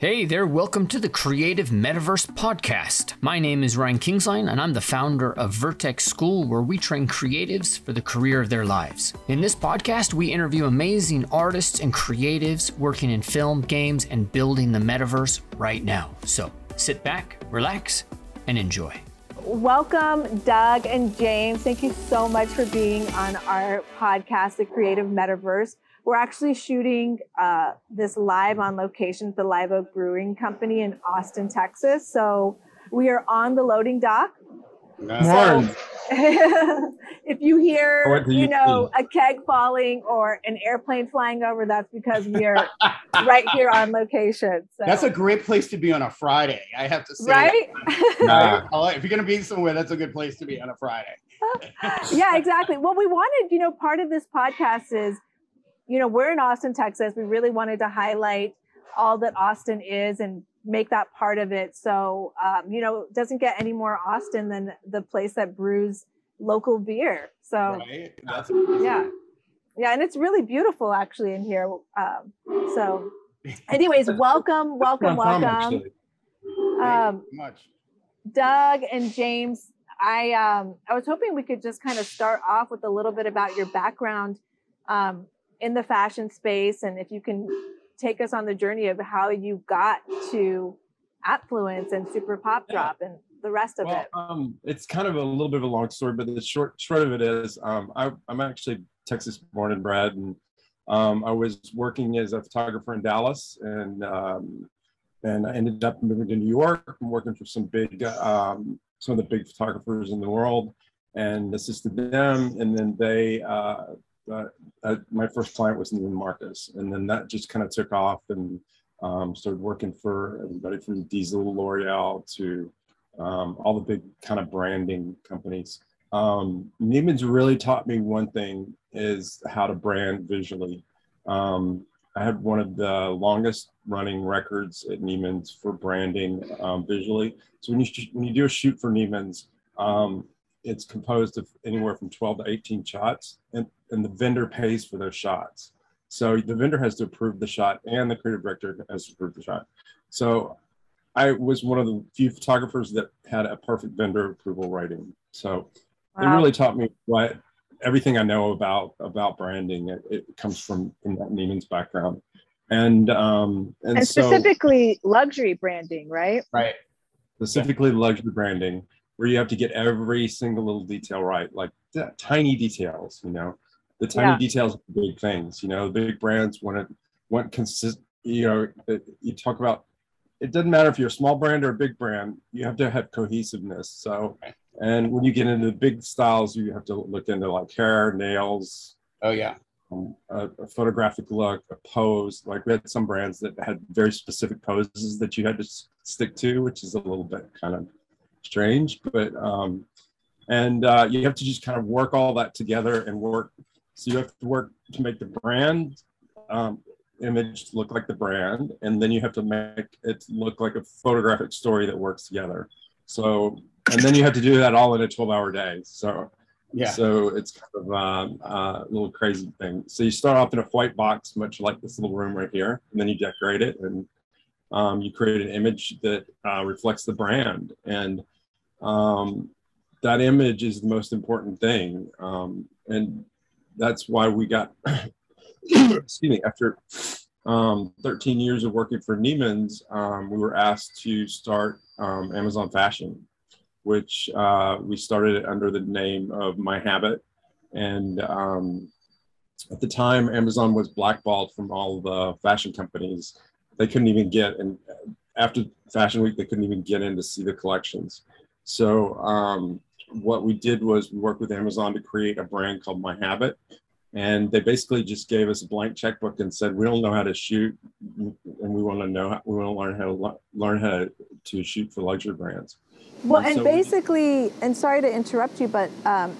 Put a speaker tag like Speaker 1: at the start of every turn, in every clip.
Speaker 1: Hey there, welcome to the Creative Metaverse Podcast. My name is Ryan Kingslien, and I'm the founder of Vertex School, where we train creatives for the career of their lives. In this podcast, we interview amazing artists and creatives working in film, games, and building the metaverse right now. So sit back, relax, and enjoy.
Speaker 2: Welcome, Doug and James. Thank you so much for being on our podcast, The Creative Metaverse. We're actually shooting uh, this live on location at the Live Oak Brewing Company in Austin, Texas. So we are on the loading dock. So, if you hear, you, you know, a keg falling or an airplane flying over, that's because we are right here on location. So.
Speaker 3: That's a great place to be on a Friday. I have to say,
Speaker 2: right?
Speaker 3: right? if you're going to be somewhere, that's a good place to be on a Friday.
Speaker 2: yeah, exactly. Well, we wanted, you know, part of this podcast is you know, we're in Austin, Texas. We really wanted to highlight all that Austin is and make that part of it. So, um, you know, it doesn't get any more Austin than the place that brews local beer. So, right. yeah. Yeah. And it's really beautiful actually in here. Um, so, anyways, welcome, welcome, welcome. Um, much. Doug and James, I um, I was hoping we could just kind of start off with a little bit about your background. Um, in the fashion space and if you can take us on the journey of how you got to affluence and super pop drop and the rest of well, it.
Speaker 4: um, it's kind of a little bit of a long story but the short short of it is um, I, am actually texas born and bred and um, i was working as a photographer in dallas and um, and i ended up moving to new york and working for some big um, some of the big photographers in the world and assisted them and then they uh, uh, uh, my first client was Neiman Marcus, and then that just kind of took off and um, started working for everybody from Diesel, L'Oreal to um, all the big kind of branding companies. Um, Neiman's really taught me one thing is how to brand visually. Um, I had one of the longest running records at Neiman's for branding um, visually. So when you when you do a shoot for Neiman's, um, it's composed of anywhere from 12 to 18 shots and, and the vendor pays for those shots. So the vendor has to approve the shot and the creative director has to approve the shot. So I was one of the few photographers that had a perfect vendor approval rating. So wow. it really taught me what everything I know about about branding. It, it comes from from that Neiman's background, and um
Speaker 2: and, and specifically so, luxury branding, right?
Speaker 3: Right.
Speaker 4: Specifically luxury branding where you have to get every single little detail right, like tiny details, you know, the tiny yeah. details of big things, you know, the big brands want to want consist, you know, you talk about, it doesn't matter if you're a small brand or a big brand, you have to have cohesiveness. So, and when you get into the big styles, you have to look into like hair, nails.
Speaker 3: Oh yeah.
Speaker 4: Um, a, a, photographic look, a pose. Like we had some brands that had very specific poses that you had to stick to, which is a little bit kind of strange, but um, and uh, you have to just kind of work all that together and work. So you have to work to make the brand um, image look like the brand, and then you have to make it look like a photographic story that works together. So, and then you have to do that all in a 12-hour day. So, yeah. So it's kind of um, uh, a little crazy thing. So you start off in a white box, much like this little room right here, and then you decorate it and um, you create an image that uh, reflects the brand and um, that image is the most important thing um, and that's why we got excuse me after um, 13 years of working for Neiman's um, we were asked to start um, Amazon Fashion which uh, we started under the name of My Habit. And um, at the time Amazon was blackballed from all the fashion companies. They couldn't even get and after fashion week they couldn't even get in to see the collections. So um, what we did was we worked with amazon to create a brand called my habit. And they basically just gave us a blank checkbook and said we don't know how to shoot and we want to know how, we want to learn how to learn how to, to shoot for luxury brands.
Speaker 2: Well and, and so basically we, and sorry to interrupt you but um,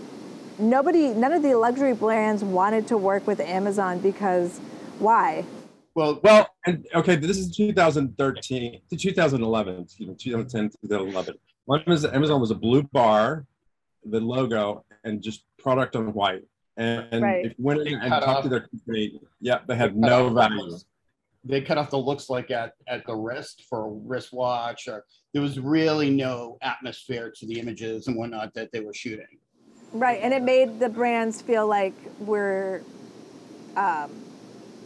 Speaker 2: nobody none of the luxury brands wanted to work with amazon because why?
Speaker 4: Well, well, and okay, this is 2013 to 2011, you know, 2010 2011. Amazon was a blue bar, the logo, and just product on white. And, right. if you went in and talked to their company, yeah, they had no value.
Speaker 3: they cut off the looks like at at the wrist for a wristwatch, or there was really no atmosphere to the images and whatnot that they were shooting.
Speaker 2: Right, and it made the brands feel like we're um,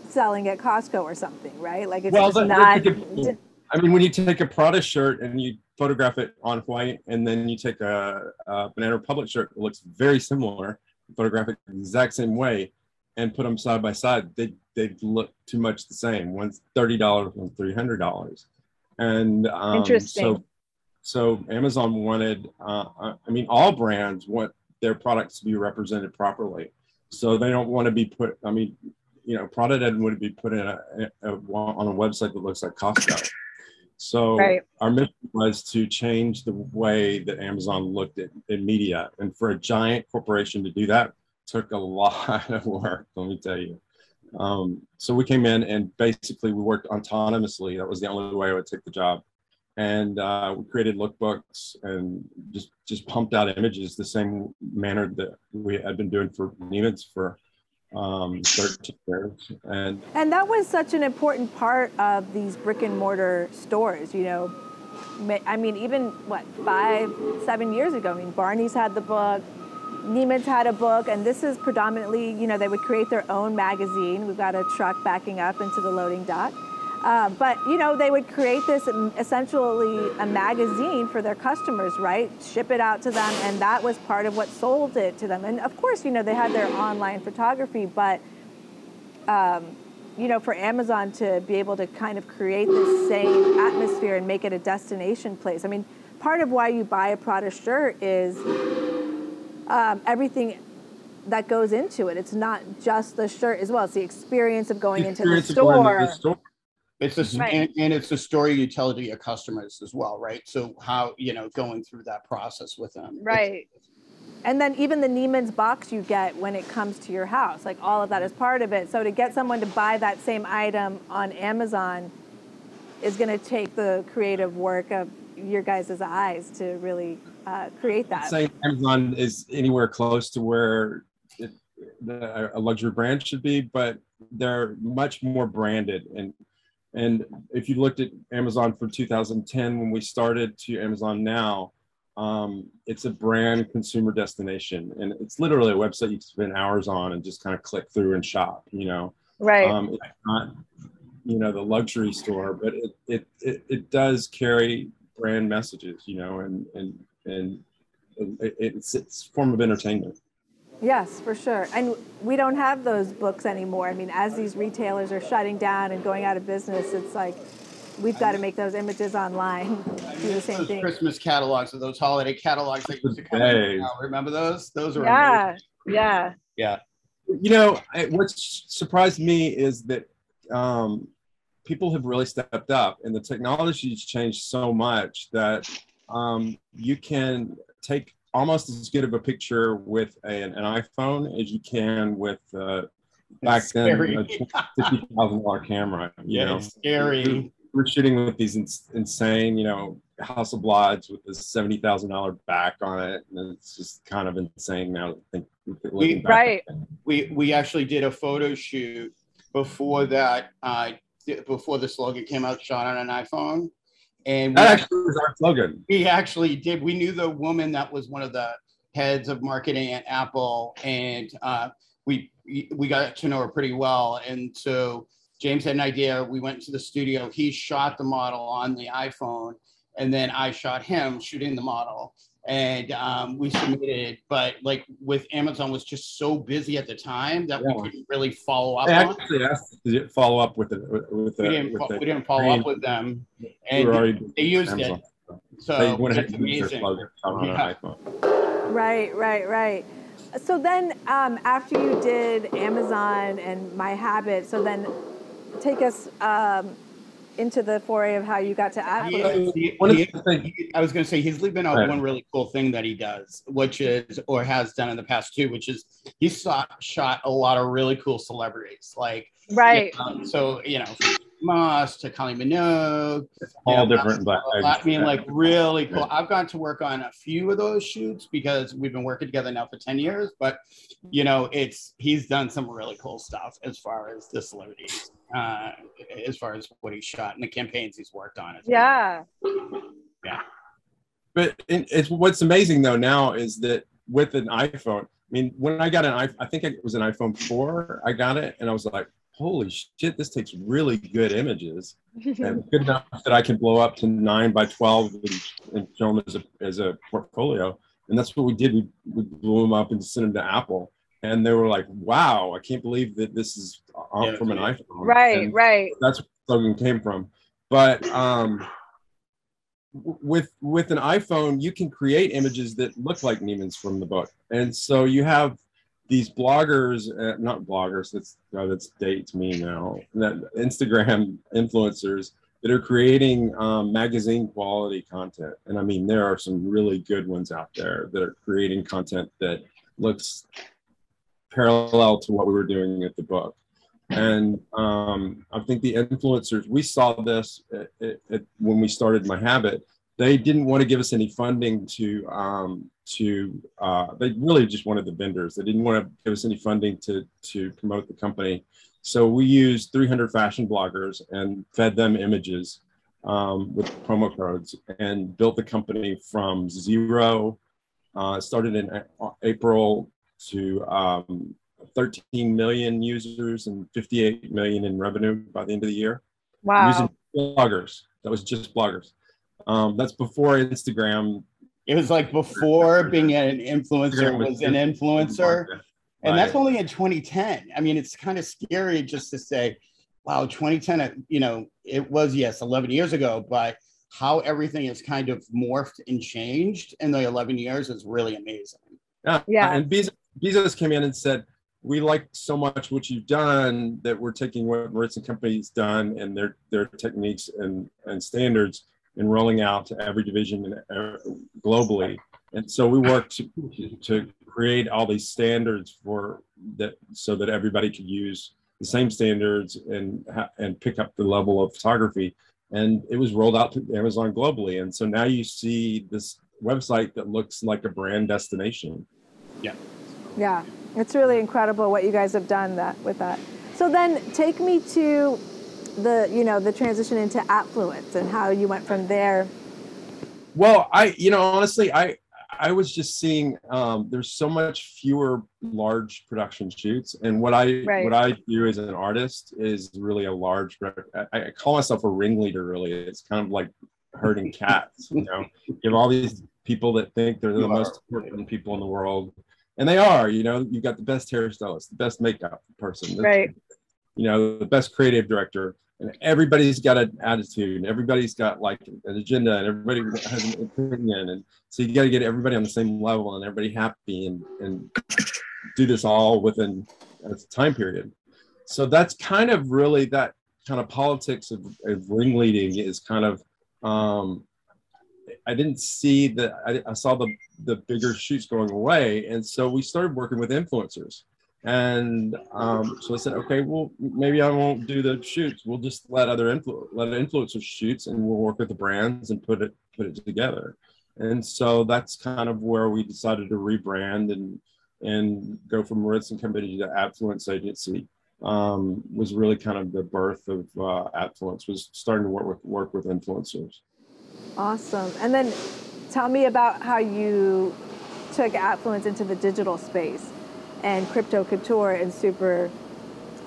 Speaker 2: selling at Costco or something, right? Like it's
Speaker 4: Well,
Speaker 2: just
Speaker 4: that-
Speaker 2: not.
Speaker 4: that's a- I mean, when you take a Prada shirt and you photograph it on white, and then you take a, a Banana Republic shirt that looks very similar, photograph it the exact same way, and put them side by side, they they look too much the same. One's thirty dollars, one's three hundred dollars, and um,
Speaker 2: Interesting.
Speaker 4: So, so Amazon wanted. Uh, I mean, all brands want their products to be represented properly, so they don't want to be put. I mean, you know, Prada doesn't want to be put in a, a, a on a website that looks like Costco. So
Speaker 2: Right.
Speaker 4: our mission was to change the way that Amazon looked at, at media, and for a giant corporation to do that took a lot of work. Let me tell you. Um, so we came in and basically we worked autonomously. That was the only way I would take the job, and uh, we created lookbooks and just just pumped out images the same manner that we had been doing for Neiman's for um, 13 years. And
Speaker 2: And that was such an important part of these brick and mortar stores, you know. I mean, even what, five, seven years ago, I mean, Barney's had the book, Neiman's had a book, and this is predominantly, you know, they would create their own magazine. We've got a truck backing up into the loading dock. Uh, but, you know, they would create this um, essentially a magazine for their customers, right? Ship it out to them, and that was part of what sold it to them. And of course, you know, they had their online photography, but you know, for Amazon to be able to kind of create this same atmosphere and make it a destination place. I mean, part of why you buy a Prada shirt is um, everything that goes into it. It's not just the shirt as well. It's the experience of going into the
Speaker 4: experience of going
Speaker 2: store.
Speaker 4: to the store.
Speaker 3: It's a,
Speaker 2: Right.
Speaker 3: and, and it's the story you tell to your customers as well, right? So how you know going through that process with them,
Speaker 2: Right. And then even the Neiman's box you get when it comes to your house, like all of that is part of it. So to get someone to buy that same item on Amazon is going to take the creative work of your guys' eyes to really uh, create that.
Speaker 4: saying Amazon is anywhere close to where it, the, a luxury brand should be, but they're much more branded. And and if you looked at Amazon from 2010 when we started to Amazon now, um, it's a brand consumer destination, and it's literally a website you can spend hours on and just kind of click through and shop. You know,
Speaker 2: Right.
Speaker 4: um, it's not you know the luxury store, but it it it, it does carry brand messages. You know, and and and it, it's it's form of entertainment.
Speaker 2: Yes, for sure. And we don't have those books anymore. I mean, as these retailers are shutting down and going out of business, it's like we've got to make those images online do the same
Speaker 3: those
Speaker 2: thing.
Speaker 3: Christmas catalogs or those holiday catalogs that used to come
Speaker 4: Days.
Speaker 3: out. Remember those? Those are
Speaker 2: Yeah,
Speaker 3: amazing.
Speaker 2: yeah.
Speaker 3: Yeah.
Speaker 4: You know, I- what's surprised me is that um, people have really stepped up, and the technology's changed so much that um, you can take almost as good of a picture with a, an iPhone as you can with uh, back
Speaker 3: It's
Speaker 4: then
Speaker 3: scary.
Speaker 4: a fifty thousand dollar camera. You
Speaker 3: Yeah,
Speaker 4: know,
Speaker 3: it's scary.
Speaker 4: we're shooting with these ins- insane, you know, Hasselblads with this seventy thousand dollar back on it, and it's just kind of insane now. to think- looking back.
Speaker 2: Right.
Speaker 3: we we actually did a photo shoot before that uh before the slogan came out shot on an iphone and we,
Speaker 4: That actually was our slogan.
Speaker 3: we actually did. We knew the woman that was one of the heads of marketing at apple and uh we we got to know her pretty well. And so james had an idea. We went to the studio. He shot the model on the iphone and then i shot him shooting the model and um, we submitted but like with amazon was just so busy at the time that
Speaker 4: Yeah.
Speaker 3: we couldn't really follow up
Speaker 4: I
Speaker 3: on
Speaker 4: actually asked to follow up with it with, with
Speaker 3: we didn't,
Speaker 4: with
Speaker 3: fo-
Speaker 4: the
Speaker 3: we didn't follow up with them and
Speaker 4: were already
Speaker 3: they used
Speaker 4: Amazon.
Speaker 3: it so
Speaker 4: They went ahead
Speaker 3: it's
Speaker 4: and used their
Speaker 3: amazing
Speaker 4: on
Speaker 3: Yeah.
Speaker 4: an iPhone.
Speaker 2: Right, right, right. So then, um, after you did Amazon and My Habit, so then take us um, into the foray of how you got to Apple.
Speaker 3: He- he-
Speaker 4: One of the things,
Speaker 3: I was going to say he's leaving out
Speaker 4: Right.
Speaker 3: one really cool thing that he does, which is or has done in the past too, which is he's shot, shot a lot of really cool celebrities. Like
Speaker 2: Right.
Speaker 3: um, so you know Moss to Kylie Minogue.
Speaker 4: all
Speaker 3: Yeah,
Speaker 4: different. But
Speaker 3: I mean, like really cool. I've gotten to work on a few of those shoots because we've been working together now for 10 years. But you know, it's he's done some really cool stuff as far as the celebrities, uh, as far as what he's shot and the campaigns he's worked on. It's
Speaker 2: Yeah.
Speaker 4: but it, it's what's amazing though now is that with an iPhone, I mean, when I got an iPhone, I think it was an iPhone 4, I got it and I was like, holy shit, this takes really good images and good enough that I can blow up to nine by 12 and, and show them as a, as a portfolio. And that's what we did. We, we blew them up and sent them to Apple. And they were like, wow, I can't believe that this is on
Speaker 3: Yeah,
Speaker 4: from an iPhone.
Speaker 2: Right,
Speaker 4: And
Speaker 2: right.
Speaker 4: that's where the slogan came from. But um, with with an iPhone, you can create images that look like Neiman's from the book, and so you have these bloggers, uh, not bloggers. That's oh, that's dates me now. That Instagram influencers that are creating um, magazine quality content, and I mean there are some really good ones out there that are creating content that looks parallel to what we were doing at the book and um, I think the influencers we saw this at, at, at- when we started my habit. They didn't want to give us any funding to um, to. Uh, they really just wanted the vendors. They didn't want to give us any funding to to promote the company. So we used 300 fashion bloggers and fed them images um, with promo codes and built the company from zero. Uh, started in April to um, 13 million users and 58 million in revenue by the end of the year
Speaker 2: Wow.
Speaker 4: using bloggers. That was just bloggers. Um, that's before Instagram.
Speaker 3: It was like before being an influencer
Speaker 4: Instagram
Speaker 3: was an influencer. And
Speaker 4: Right.
Speaker 3: that's only in 2010. I mean, it's kind of scary just to say, wow, 2010, uh, you know, it was, yes, 11 years ago, but how everything has kind of morphed and changed in the 11 years is really amazing.
Speaker 4: Yeah.
Speaker 2: Yeah.
Speaker 4: And Bezos, Bezos came in and said, "We like so much what you've done that we're taking what Moritz and Company's done and their their techniques and and standards and rolling out to every division uh, globally." And so we worked to, to create all these standards for that, so that everybody could use the same standards and ha- and pick up the level of photography. And it was rolled out to Amazon globally. And so now you see this website that looks like a brand destination.
Speaker 2: Yeah. Yeah, it's really incredible what you guys have done that with that. So then, take me to the you know the transition into affluence and how you went from there.
Speaker 4: Well, I, you know, honestly, I, I was just seeing um, there's so much fewer large production shoots, and what I,
Speaker 2: Right.
Speaker 4: what I do as an artist is really a large. I, I call myself a ringleader. Really, it's kind of like herding cats. You know, you have all these people that think they're the
Speaker 3: You
Speaker 4: most
Speaker 3: are.
Speaker 4: important people in the world, and they are. You know, you've got the best hairstylist, the best makeup person,
Speaker 2: Right.
Speaker 4: you know, the best creative director, and everybody's got an attitude, and everybody's got like an agenda, and everybody has an opinion, and so you got to get everybody on the same level and everybody happy, and and do this all within a time period. So that's kind of really that kind of politics of, of ringleading is kind of. Um, I didn't see the. I, I saw the the bigger shoots going away, and so we started working with influencers. And um, so I said, okay, well, maybe I won't do the shoots. We'll just let other influ- let influencers shoots, and we'll work with the brands and put it put it together. And so that's kind of where we decided to rebrand and and go from Moritz and Company to Affluence Agency. Um, was really kind of the birth of uh, Affluence. Was starting to work with work with influencers.
Speaker 2: Awesome. And then, tell me about how you took affluence into the digital space and crypto couture and super.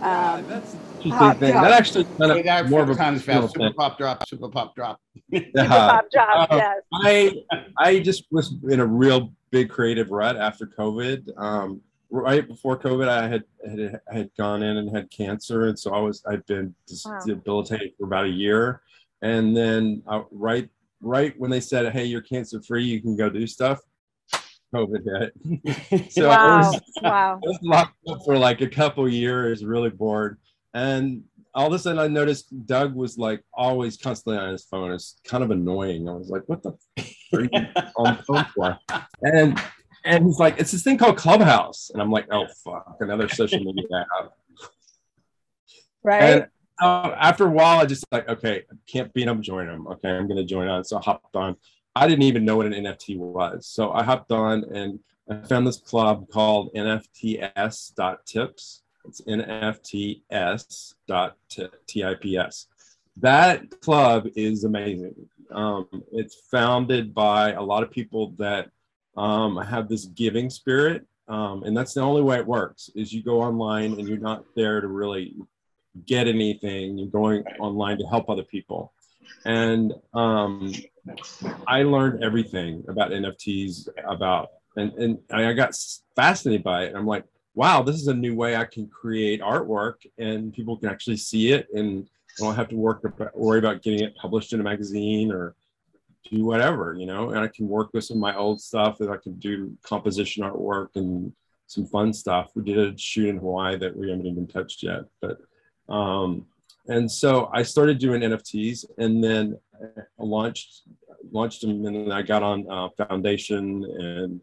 Speaker 2: Um,
Speaker 4: that's an
Speaker 2: pop
Speaker 4: interesting thing.
Speaker 2: drop.
Speaker 4: That actually kind
Speaker 3: They got
Speaker 4: more of a
Speaker 3: times
Speaker 4: personal
Speaker 3: fast, super
Speaker 4: thing.
Speaker 3: pop drop, super pop drop.
Speaker 2: super pop drop,
Speaker 4: Uh,
Speaker 2: yes.
Speaker 4: I I just was in a real big creative rut after COVID. Um, right before COVID, I had, had had gone in and had cancer, and so I was I'd been dis-
Speaker 2: Wow.
Speaker 4: debilitated for about a year, and then uh, right right when they said, "Hey, you're cancer free, you can go do stuff," COVID hit. so I was,
Speaker 2: wow.
Speaker 4: I was locked up for like a couple years, really bored. And all of a sudden I noticed Doug was like always constantly on his phone. It's kind of annoying. I was like, what the f- are you on the phone for? And and he's like, it's this thing called Clubhouse. And I'm like, oh fuck, another social media app.
Speaker 2: Right?
Speaker 4: And uh, after a while, I just like, okay, I can't beat them, join them. Okay, I'm going to join on. So I hopped on. I didn't even know what an NFT was. So I hopped on and I found this club called NFTS.tips. It's NFTS.tips. That club is amazing. Um, it's founded by a lot of people that um, have this giving spirit. Um, and that's the only way it works is you go online and you're not there to really get anything. You're going online to help other people. And um, I learned everything about NFTs, about and and I got fascinated by it. I'm like, wow, this is a new way I can create artwork, and people can actually see it, and I don't have to work worry about getting it published in a magazine or do whatever, you know. And I can work with some of my old stuff, and I can do composition artwork and some fun stuff. We did a shoot in Hawaii that we haven't even touched yet, but um, and so I started doing NFTs, and then launched launched them, and then I got on uh, Foundation, and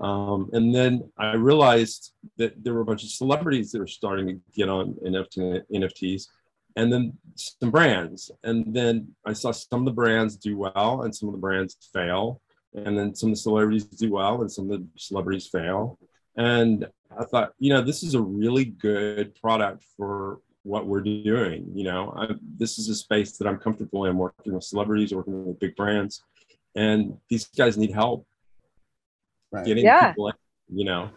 Speaker 4: um, and then I realized that there were a bunch of celebrities that were starting to get on NFT, NFTs, and then some brands, and then I saw some of the brands do well, and some of the brands fail, and then some of the celebrities do well, and some of the celebrities fail, and I thought, you know, this is a really good product for what we're doing. You know, I, this is a space that I'm comfortable in working with celebrities, working with big brands, and these guys need help right. getting yeah. people, in, you know.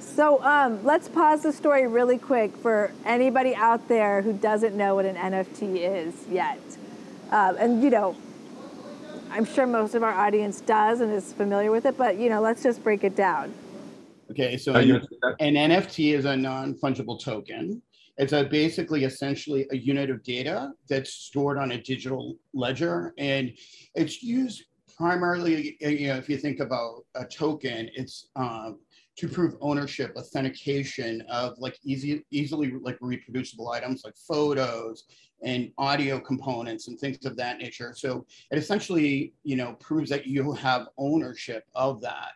Speaker 2: So um, let's pause the story really quick for anybody out there who doesn't know what an NFT is yet. Um, and you know, I'm sure most of our audience does and is familiar with it, but you know, let's just break it down.
Speaker 3: Okay, so an, an NFT is a non-fungible token it's a basically essentially a unit of data that's stored on a digital ledger and it's used primarily you know if you think about a token it's um, to prove ownership authentication of like easy easily like reproducible items like photos and audio components and things of that nature. So it essentially you know proves that you have ownership of that.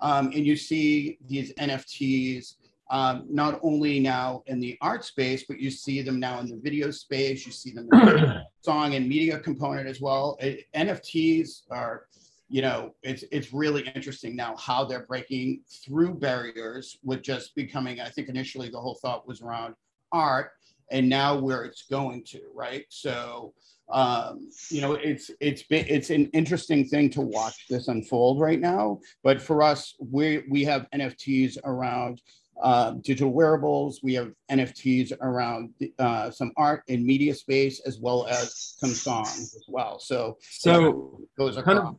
Speaker 3: Um, and you see these nfts um, not only now in the art space, but you see them now in the video space, you see them in the song and media component as well. It, NFTs are, you know, it's, it's really interesting now how they're breaking through barriers with just becoming, I think initially the whole thought was around art and now where it's going to, right? So, um, you know, it's it's been it's an interesting thing to watch this unfold right now. But for us, we we have NFTs around uh, digital wearables. We have NFTs around uh, some art and media space, as well as some songs as well. So,
Speaker 4: so
Speaker 3: those are kind of,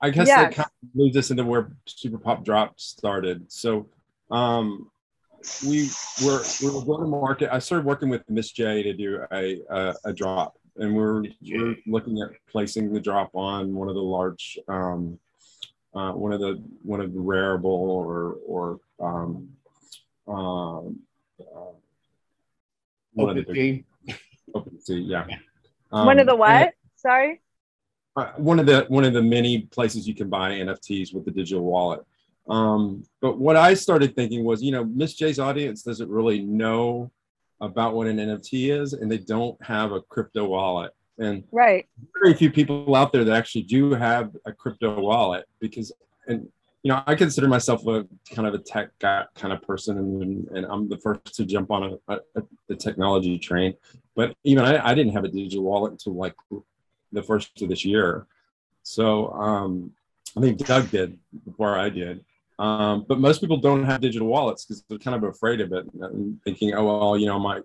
Speaker 4: I guess yes. that kind of moves us into where Super Pop Drop started. So, um, we were we were going to market. I started working with Miss J to do a a, a drop, and we're we're looking at placing the drop on one of the large. Um, uh, one of the one of the wearable or or um, um, uh,
Speaker 3: one of the
Speaker 4: OpenSea, yeah.
Speaker 2: Um, one of the what? And, Sorry.
Speaker 4: Uh, one of the one of the many places you can buy NFTs with the digital wallet. Um, but what I started thinking was, you know, Miss J's audience doesn't really know about what an NFT is, and they don't have a crypto wallet. And
Speaker 2: right,
Speaker 4: very few people out there that actually do have a crypto wallet because, and you know, I consider myself a kind of a tech guy, kind of person, and, and I'm the first to jump on a, a, a the technology train. But even I, I, didn't have a digital wallet until like the first of this year. So um, I think Doug did before I did. Um, but most people don't have digital wallets because they're kind of afraid of it and thinking, oh well, you know, I might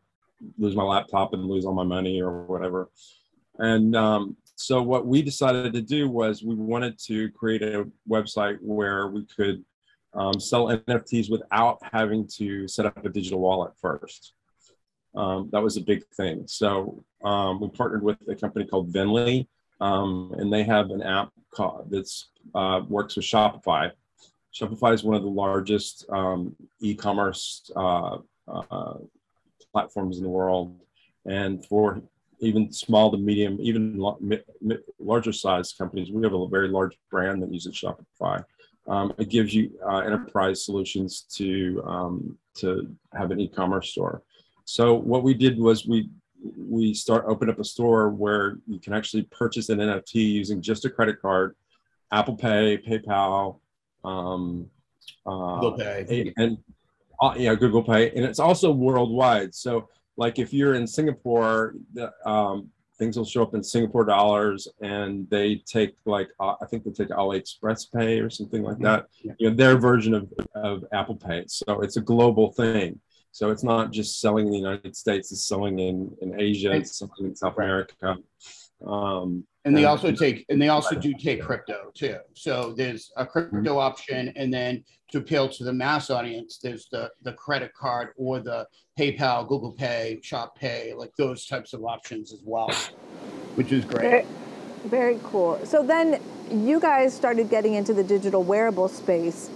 Speaker 4: lose my laptop and lose all my money or whatever. And um, so what we decided to do was we wanted to create a website where we could um, sell NFTs without having to set up a digital wallet first. Um, that was a big thing. So um, we partnered with a company called Venly, um, and they have an app called that's uh, works with Shopify. Shopify is one of the largest um, e-commerce uh, uh, platforms in the world, and for even small to medium, even larger size companies. We have a very large brand that uses Shopify. Um, it gives you uh, enterprise solutions to um, to have an e-commerce store. So what we did was we we start open up a store where you can actually purchase an NFT using just a credit card, Apple Pay, PayPal, um, uh,
Speaker 3: Google Pay.
Speaker 4: and uh, yeah, Google Pay, and it's also worldwide. So, like if you're in Singapore, um, things will show up in Singapore dollars, and they take like uh, I think they take AliExpress Pay or something like that.
Speaker 3: Yeah.
Speaker 4: You know, their version of of Apple Pay. So it's a global thing. So it's not just selling in the United States; it's selling in in Asia, it's selling in South
Speaker 3: Right.
Speaker 4: America. Um,
Speaker 3: And they
Speaker 4: Yeah.
Speaker 3: also take, and they also do take crypto too. So there's a crypto option, and then to appeal to the mass audience, there's the the credit card or the PayPal, Google Pay, Shop Pay, like those types of options as well, which is great.
Speaker 2: Very, very cool. So then you guys started getting into the digital wearable space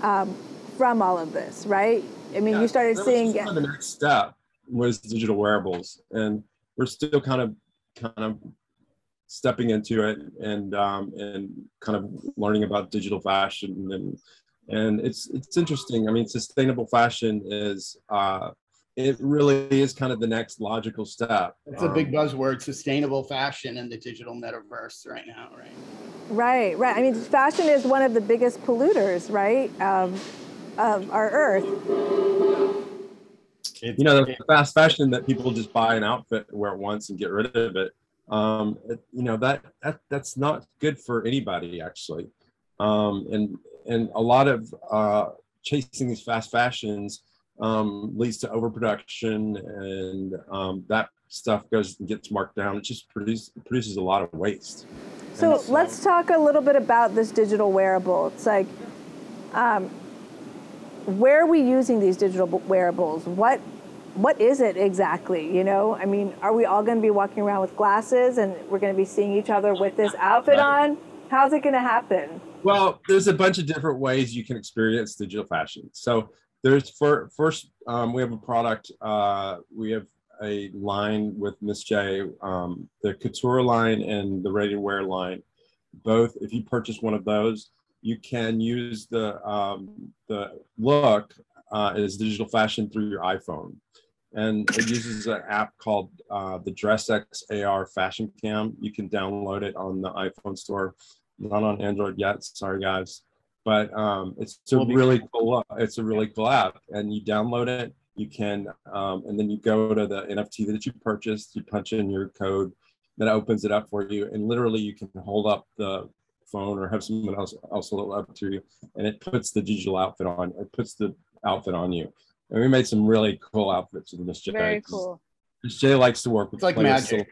Speaker 2: um, from all of this, right? I mean,
Speaker 4: Yeah,
Speaker 2: you started seeing.
Speaker 4: just the next step was digital wearables, and we're still kind of kind of stepping into it and um, and kind of learning about digital fashion and and it's it's interesting. I mean, sustainable fashion is uh, it really is kind of the next logical step.
Speaker 3: It's a big
Speaker 4: Um,
Speaker 3: buzzword, sustainable fashion in the digital metaverse right now, right?
Speaker 2: Right, right. I mean, fashion is one of the biggest polluters, right, of, of our earth.
Speaker 3: It's,
Speaker 4: you know, the fast fashion that people just buy an outfit, wear it once, and get rid of it. Um, it- you know that that that's not good for anybody actually, um, and and a lot of uh, chasing these fast fashions um, leads to overproduction, and um, that stuff goes and gets marked down. It just produces produces a lot of waste.
Speaker 2: So
Speaker 4: And
Speaker 2: let's talk a little bit about this digital wearable. It's like, um, where are we using these digital wearables? What, what is it exactly? You know, I mean, are we all going to be walking around with glasses and we're going to be seeing each other with this outfit on? How's it going to happen?
Speaker 4: Well, there's a bunch of different ways you can experience digital fashion. So there's for first, um, we have a product. Uh, we have a line with Miss J, um, the couture line and the ready to wear line. Both, if you purchase one of those, you can use the um, the look uh, as digital fashion through your iPhone, and it uses an app called uh, the DressX AR Fashion Cam. You can download it on the iPhone store not on Android yet. Sorry, guys, but um, it's a really cool. It's a really cool app, and you download it. You can, um, and then you go to the NFT that you purchased. You punch in your code, that opens it up for you, and literally you can hold up the phone or have someone else else hold it up to you, and it puts the digital outfit on. It puts the outfit on you. And we made some really cool outfits with Miss J.
Speaker 2: Very
Speaker 4: 'cause
Speaker 2: cool.
Speaker 4: Miss J likes to work with
Speaker 3: It's like magic.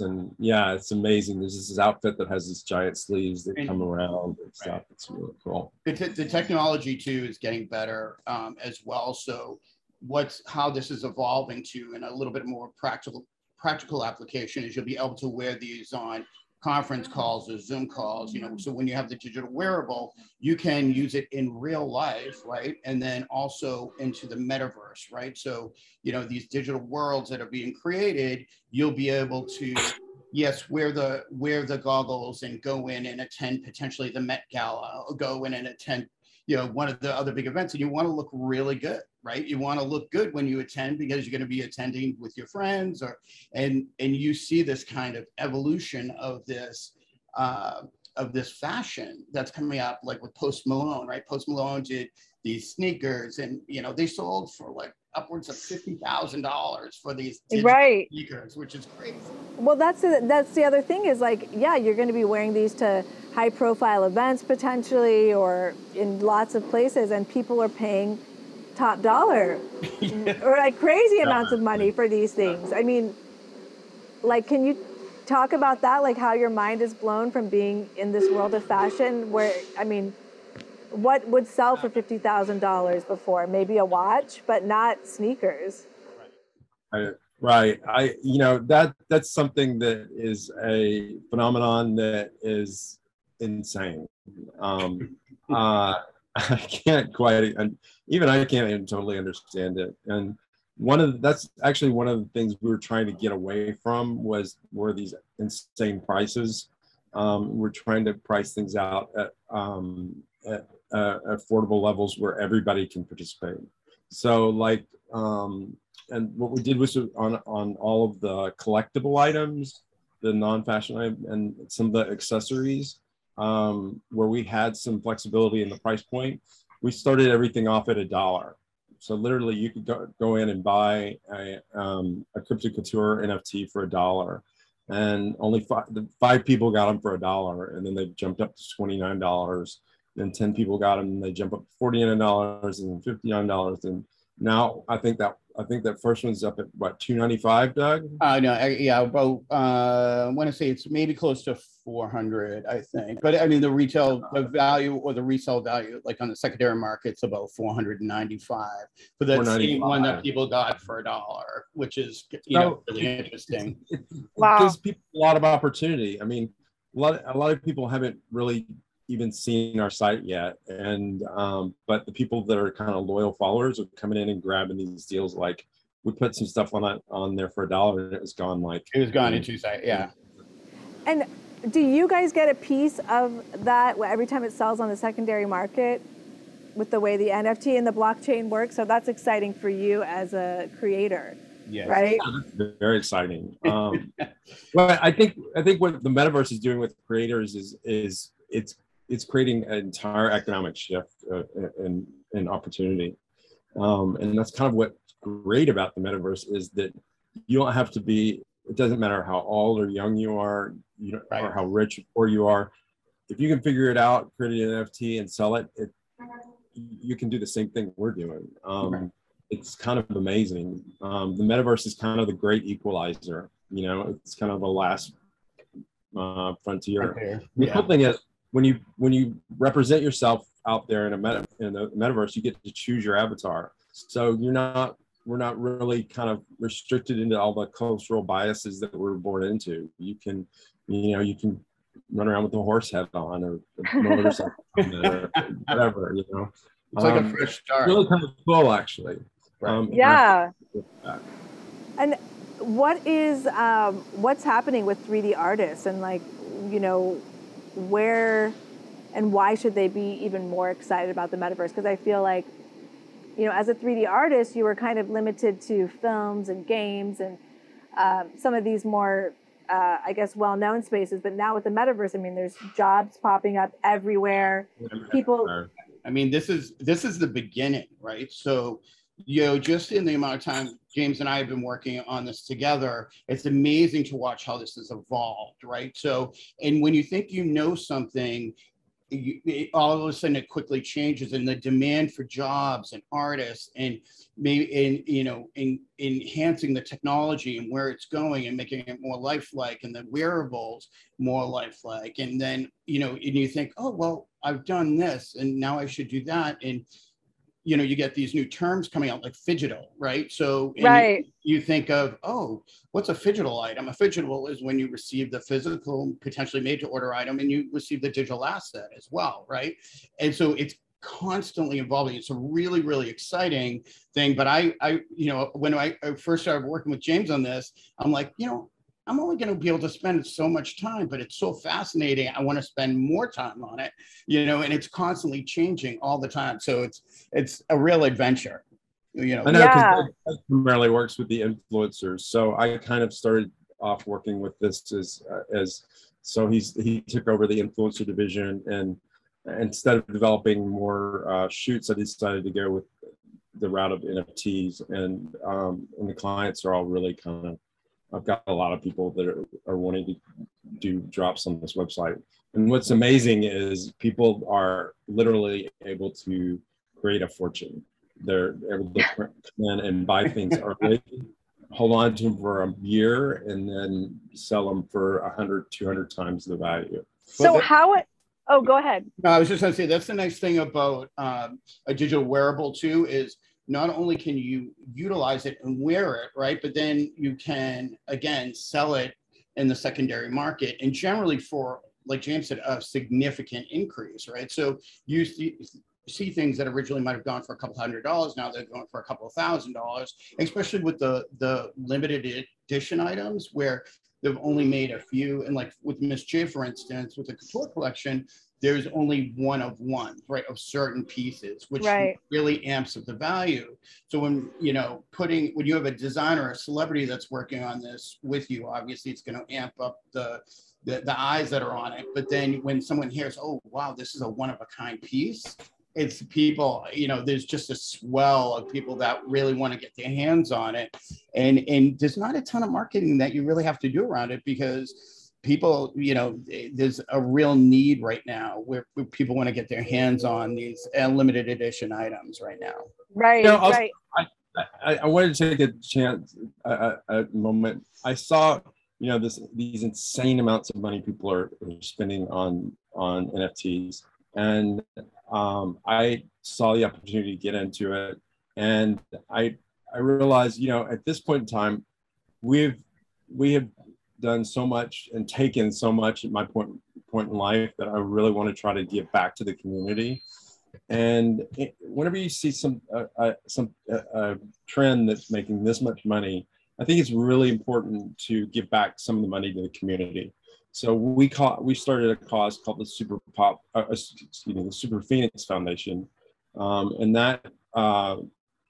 Speaker 4: and yeah, it's amazing. There's this outfit that has these giant sleeves that
Speaker 3: And-
Speaker 4: come around and stuff. It's really cool.
Speaker 3: the, te- the technology too is getting better um, as well. So what's how this is evolving to in a little bit more practical practical application is you'll be able to wear these on conference calls or Zoom calls, you know, so when you have the digital wearable, you can use it in real life, right? And then also into the metaverse, right? So, you know, these digital worlds that are being created, you'll be able to yes, wear the wear the goggles and go in and attend potentially the Met Gala, or go in and attend, you know, one of the other big events, and you want to look really good, right? You want to look good when you attend because you're going to be attending with your friends, or and and you see this kind of evolution of this. Uh, of this fashion that's coming up, like with Post Malone, right? Post Malone did these sneakers, and you know they sold for like upwards of fifty thousand dollars for these
Speaker 2: Right.
Speaker 3: sneakers, which is crazy.
Speaker 2: Well, that's the, that's the other thing is like, yeah, you're going to be wearing these to high profile events potentially or in lots of places, and people are paying top dollar or like crazy amounts of money for these things. I mean, like, can you talk about that? Like, how your mind is blown from being in this world of fashion where, I mean, what would sell for $50,000 before? Maybe a watch, but not sneakers.
Speaker 4: I, right. I, you know, that that's something that is a phenomenon that is insane. Um, uh, I can't quite, even I can't even totally understand it. And one of the, that's actually one of the things we were trying to get away from was were these insane prices. Um, we're trying to price things out at, um, at uh, affordable levels where everybody can participate. So like, um, and what we did was on on all of the collectible items, the non-fashion item, and some of the accessories, um, where we had some flexibility in the price point. We started everything off at a dollar. So literally, you could go, go in and buy a, um, a Crypto Couture NFT for a dollar, and only five, five people got them for a dollar, and then they jumped up to twenty nine dollars. Then ten people got them, and they jump up to forty nine dollars, and fifty nine dollars, and now I think that I think that first one's up at what 295, Doug?
Speaker 3: Uh, no, I, yeah, about uh, I want to say it's maybe close to 400, I think. But I mean, the retail the value or the resale value, like on the secondary market's about 495 for the same one that people got for a dollar, which is you so know really it, interesting.
Speaker 4: It, it, wow. gives people a lot of opportunity. I mean, a lot a lot of people haven't really even seen our site yet. And um, but the people that are kind of loyal followers are coming in and grabbing these deals. Like we put some stuff on that on there for a dollar, and it was gone. Like
Speaker 3: it was gone in two seconds. Yeah.
Speaker 2: And do you guys get a piece of that every time it sells on the secondary market? With the way the NFT and the blockchain work, so that's exciting for you as a creator. Yes. Right.
Speaker 4: Yeah, very exciting. Um, but I think I think what the metaverse is doing with creators is is it's it's creating an entire economic shift uh, and, and opportunity. Um, and that's kind of what's great about the metaverse is that you don't have to be, it doesn't matter how old or young you are, you know, right. or how rich or you are. If you can figure it out, create an NFT and sell it, it you can do the same thing we're doing. Um, right. It's kind of amazing. Um, the metaverse is kind of the great equalizer. You know, it's kind of the last uh, frontier. Okay. The yeah. cool thing is, when you when you represent yourself out there in a meta in the metaverse, you get to choose your avatar. So you're not we're not really kind of restricted into all the cultural biases that we're born into. You can, you know, you can run around with a horse head on or motorcycle or whatever, you know.
Speaker 3: It's like um, a fresh start.
Speaker 4: Really kind of cool, actually.
Speaker 2: Right. Um, yeah. And what is um, what's happening with 3D artists and like, you know, where and why should they be even more excited about the metaverse? Because I feel like, you know, as a 3D artist, you were kind of limited to films and games and um, some of these more, uh, I guess, well-known spaces. But now with the metaverse, I mean, there's jobs popping up everywhere. People.
Speaker 3: I mean, this is this is the beginning, right? So you know, just in the amount of time James and I have been working on this together, it's amazing to watch how this has evolved, right? So, and when you think you know something, you, it, all of a sudden it quickly changes and the demand for jobs and artists and maybe in you know in, in enhancing the technology and where it's going and making it more lifelike and the wearables more lifelike. And then you know and you think oh well i've done this and now i should do that. And you know, you get these new terms coming out like phygital right? So
Speaker 2: right.
Speaker 3: You, you, think of, oh, what's a phygital item? A phygital is when you receive the physical, potentially made to order item and you receive the digital asset as well, right? And so it's constantly evolving. It's a really, really exciting thing. But I, I, you know, when I, I first started working with James on this, I'm like, you know, I'm only going to be able to spend so much time, but it's so fascinating. I want to spend more time on it, you know, and it's constantly changing all the time. So it's it's a real adventure, you know.
Speaker 4: I know yeah. primarily works with the influencers. So I kind of started off working with this as as so he's he took over the influencer division and instead of developing more uh, shoots, I decided to go with the route of NFTs and um, and the clients are all really kind of I've got a lot of people that are, are wanting to do drops on this website. And what's amazing is people are literally able to create a fortune. They're able to come in and buy things early, hold on to them for a year, and then sell them for 100, 200 times the value.
Speaker 2: So, well, how it, oh, go ahead.
Speaker 3: No, I was just going to say that's the nice thing about um, a digital wearable, too, is not only can you utilize it and wear it, right, but then you can again sell it in the secondary market and generally for like James said, a significant increase, right? So you see, see things that originally might have gone for a couple hundred dollars, now they're going for a couple of thousand dollars, especially with the the limited edition items where they've only made a few. And like with Miss J, for instance, with the couture collection, there's only one of one, right, of certain pieces, which
Speaker 2: Right.
Speaker 3: really amps up the value. So when you know putting when you have a designer, a celebrity that's working on this with you, obviously it's going to amp up the, the the eyes that are on it. But then when someone hears, oh wow, this is a one of a kind piece, it's people, you know, there's just a swell of people that really want to get their hands on it. And and there's not a ton of marketing that you really have to do around it because people, you know, there's a real need right now where, where people want to get their hands on these uh, limited edition items right now.
Speaker 2: Right,
Speaker 4: You know, also-
Speaker 2: right.
Speaker 4: I, I wanted to take a chance, a, a, a moment. I saw, you know, this these insane amounts of money people are, are spending on on NFTs, and um, I saw the opportunity to get into it, and I I realized, you know, at this point in time, we've we have done so much and taken so much at my point point in life that I really want to try to give back to the community. And it, whenever you see some uh, uh, some uh, uh, trend that's making this much money, I think it's really important to give back some of the money to the community. So we call we started a cause called the Super Pop, uh, excuse me, the Super Phoenix Foundation, um, and that uh,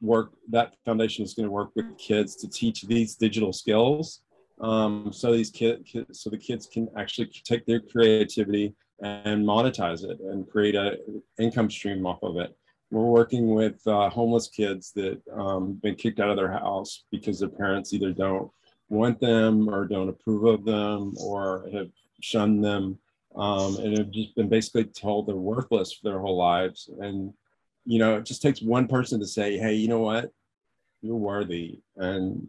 Speaker 4: work that foundation is going to work with kids to teach these digital skills. Um, so these kids, so the kids can actually take their creativity and monetize it and create a income stream off of it. We're working with uh, homeless kids that um, been kicked out of their house because their parents either don't want them or don't approve of them or have shunned them um, and have just been basically told they're worthless for their whole lives. And you know, it just takes one person to say, "Hey, you know what? You're worthy," and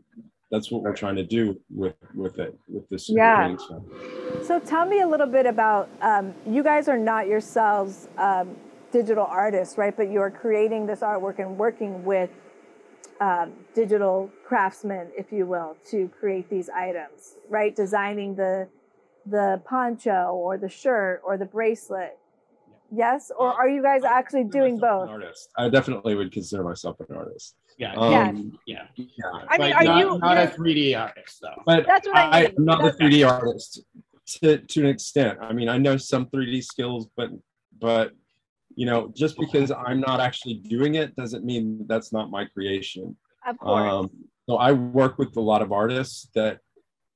Speaker 4: that's what we're trying to do with with it with this.
Speaker 2: Yeah. So tell me a little bit about um, you guys are not yourselves um, digital artists, right? But you are creating this artwork and working with um, digital craftsmen, if you will, to create these items, right? Designing the the poncho or the shirt or the bracelet. Yes, or are you guys actually doing both?
Speaker 4: An artist. I definitely would consider myself an artist.
Speaker 3: Yeah.
Speaker 4: Um,
Speaker 3: yeah.
Speaker 4: yeah.
Speaker 2: I mean, are
Speaker 3: not,
Speaker 2: you-
Speaker 3: not a 3D artist though?
Speaker 4: But
Speaker 2: That's what I
Speaker 4: I,
Speaker 2: mean.
Speaker 4: am not a 3D artist to, to an extent. I mean, I know some 3D skills, but but you know, just because I'm not actually doing it doesn't mean that's not my creation.
Speaker 2: Of course.
Speaker 4: Um, so I work with a lot of artists that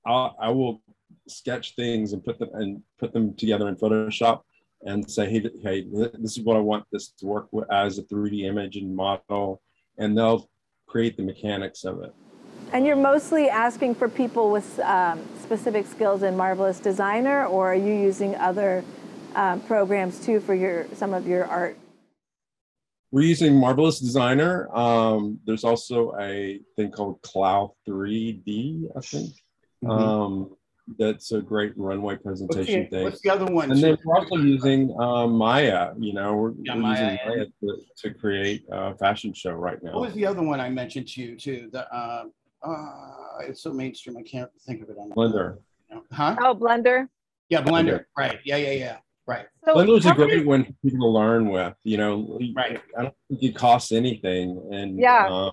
Speaker 4: I'll, I will sketch things and put them and put them together in Photoshop and say, hey, hey, this is what I want this to work with as a 3D image and model, and they'll create the mechanics of it.
Speaker 2: And you're mostly asking for people with um, specific skills in Marvelous Designer, or are you using other um, programs too for your some of your art?
Speaker 4: We're using Marvelous Designer. Um, there's also a thing called CLO 3D, I think.
Speaker 3: Mhm.
Speaker 4: Um, that's a great runway presentation
Speaker 3: the,
Speaker 4: thing.
Speaker 3: what's the other one?
Speaker 4: And then we're also using um, Maya. You know, we're,
Speaker 3: Yeah,
Speaker 4: we're
Speaker 3: Maya,
Speaker 4: using Maya to, to create a fashion show right now.
Speaker 3: What was the other one I mentioned to you too? The uh, uh, it's so mainstream I can't think of it on
Speaker 4: Blender.
Speaker 3: Huh?
Speaker 2: Oh, Blender.
Speaker 3: Yeah, Blender.
Speaker 4: Blender.
Speaker 3: Right. Yeah, yeah, yeah. Right.
Speaker 2: So
Speaker 4: is a
Speaker 2: how many-
Speaker 4: great one for people to learn with. You know,
Speaker 3: Right.
Speaker 4: I don't think it costs anything, and
Speaker 2: Yeah.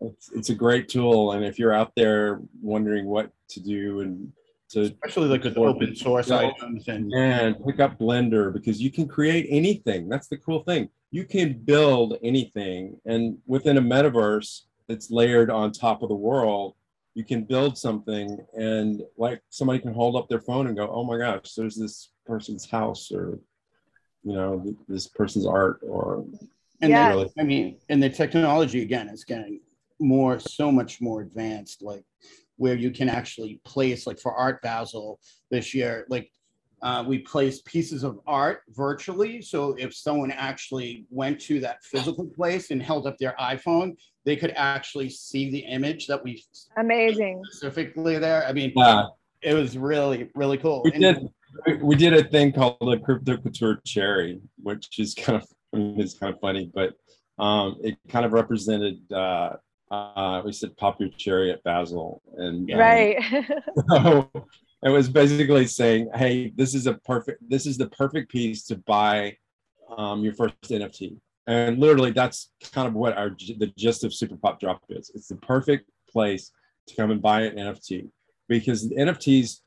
Speaker 4: It's it's a great tool. And if you're out there wondering what to do and to
Speaker 3: Especially like with the open source
Speaker 4: Yeah.
Speaker 3: items and
Speaker 4: and pick up Blender because you can create anything. That's the cool thing. You can build anything, and within a metaverse that's layered on top of the world, you can build something, and like somebody can hold up their phone and go, "Oh my gosh, there's this person's house," or you know, this person's art, or
Speaker 3: and
Speaker 2: Yeah.
Speaker 3: then, I mean, and the technology again is getting more, so much more advanced. Like where you can actually place, like for Art Basel this year, like uh, we placed pieces of art virtually. So if someone actually went to that physical place and held up their iPhone, they could actually see the image that we
Speaker 2: Amazing.
Speaker 3: specifically there. I mean,
Speaker 4: yeah,
Speaker 3: it was really, really cool.
Speaker 4: we
Speaker 3: And-
Speaker 4: did. we- We did a thing called the crypto couture cherry, which is kind of I mean, it's kind of funny, but um, it kind of represented. Uh, uh, we said pop your cherry at Basel, and um,
Speaker 2: Right.
Speaker 4: so it was basically saying, "Hey, this is a perfect. This is the perfect piece to buy um, your first NFT." And literally, that's kind of what our the gist of Super Pop Drop is. It's the perfect place to come and buy an NFT. because the NFTs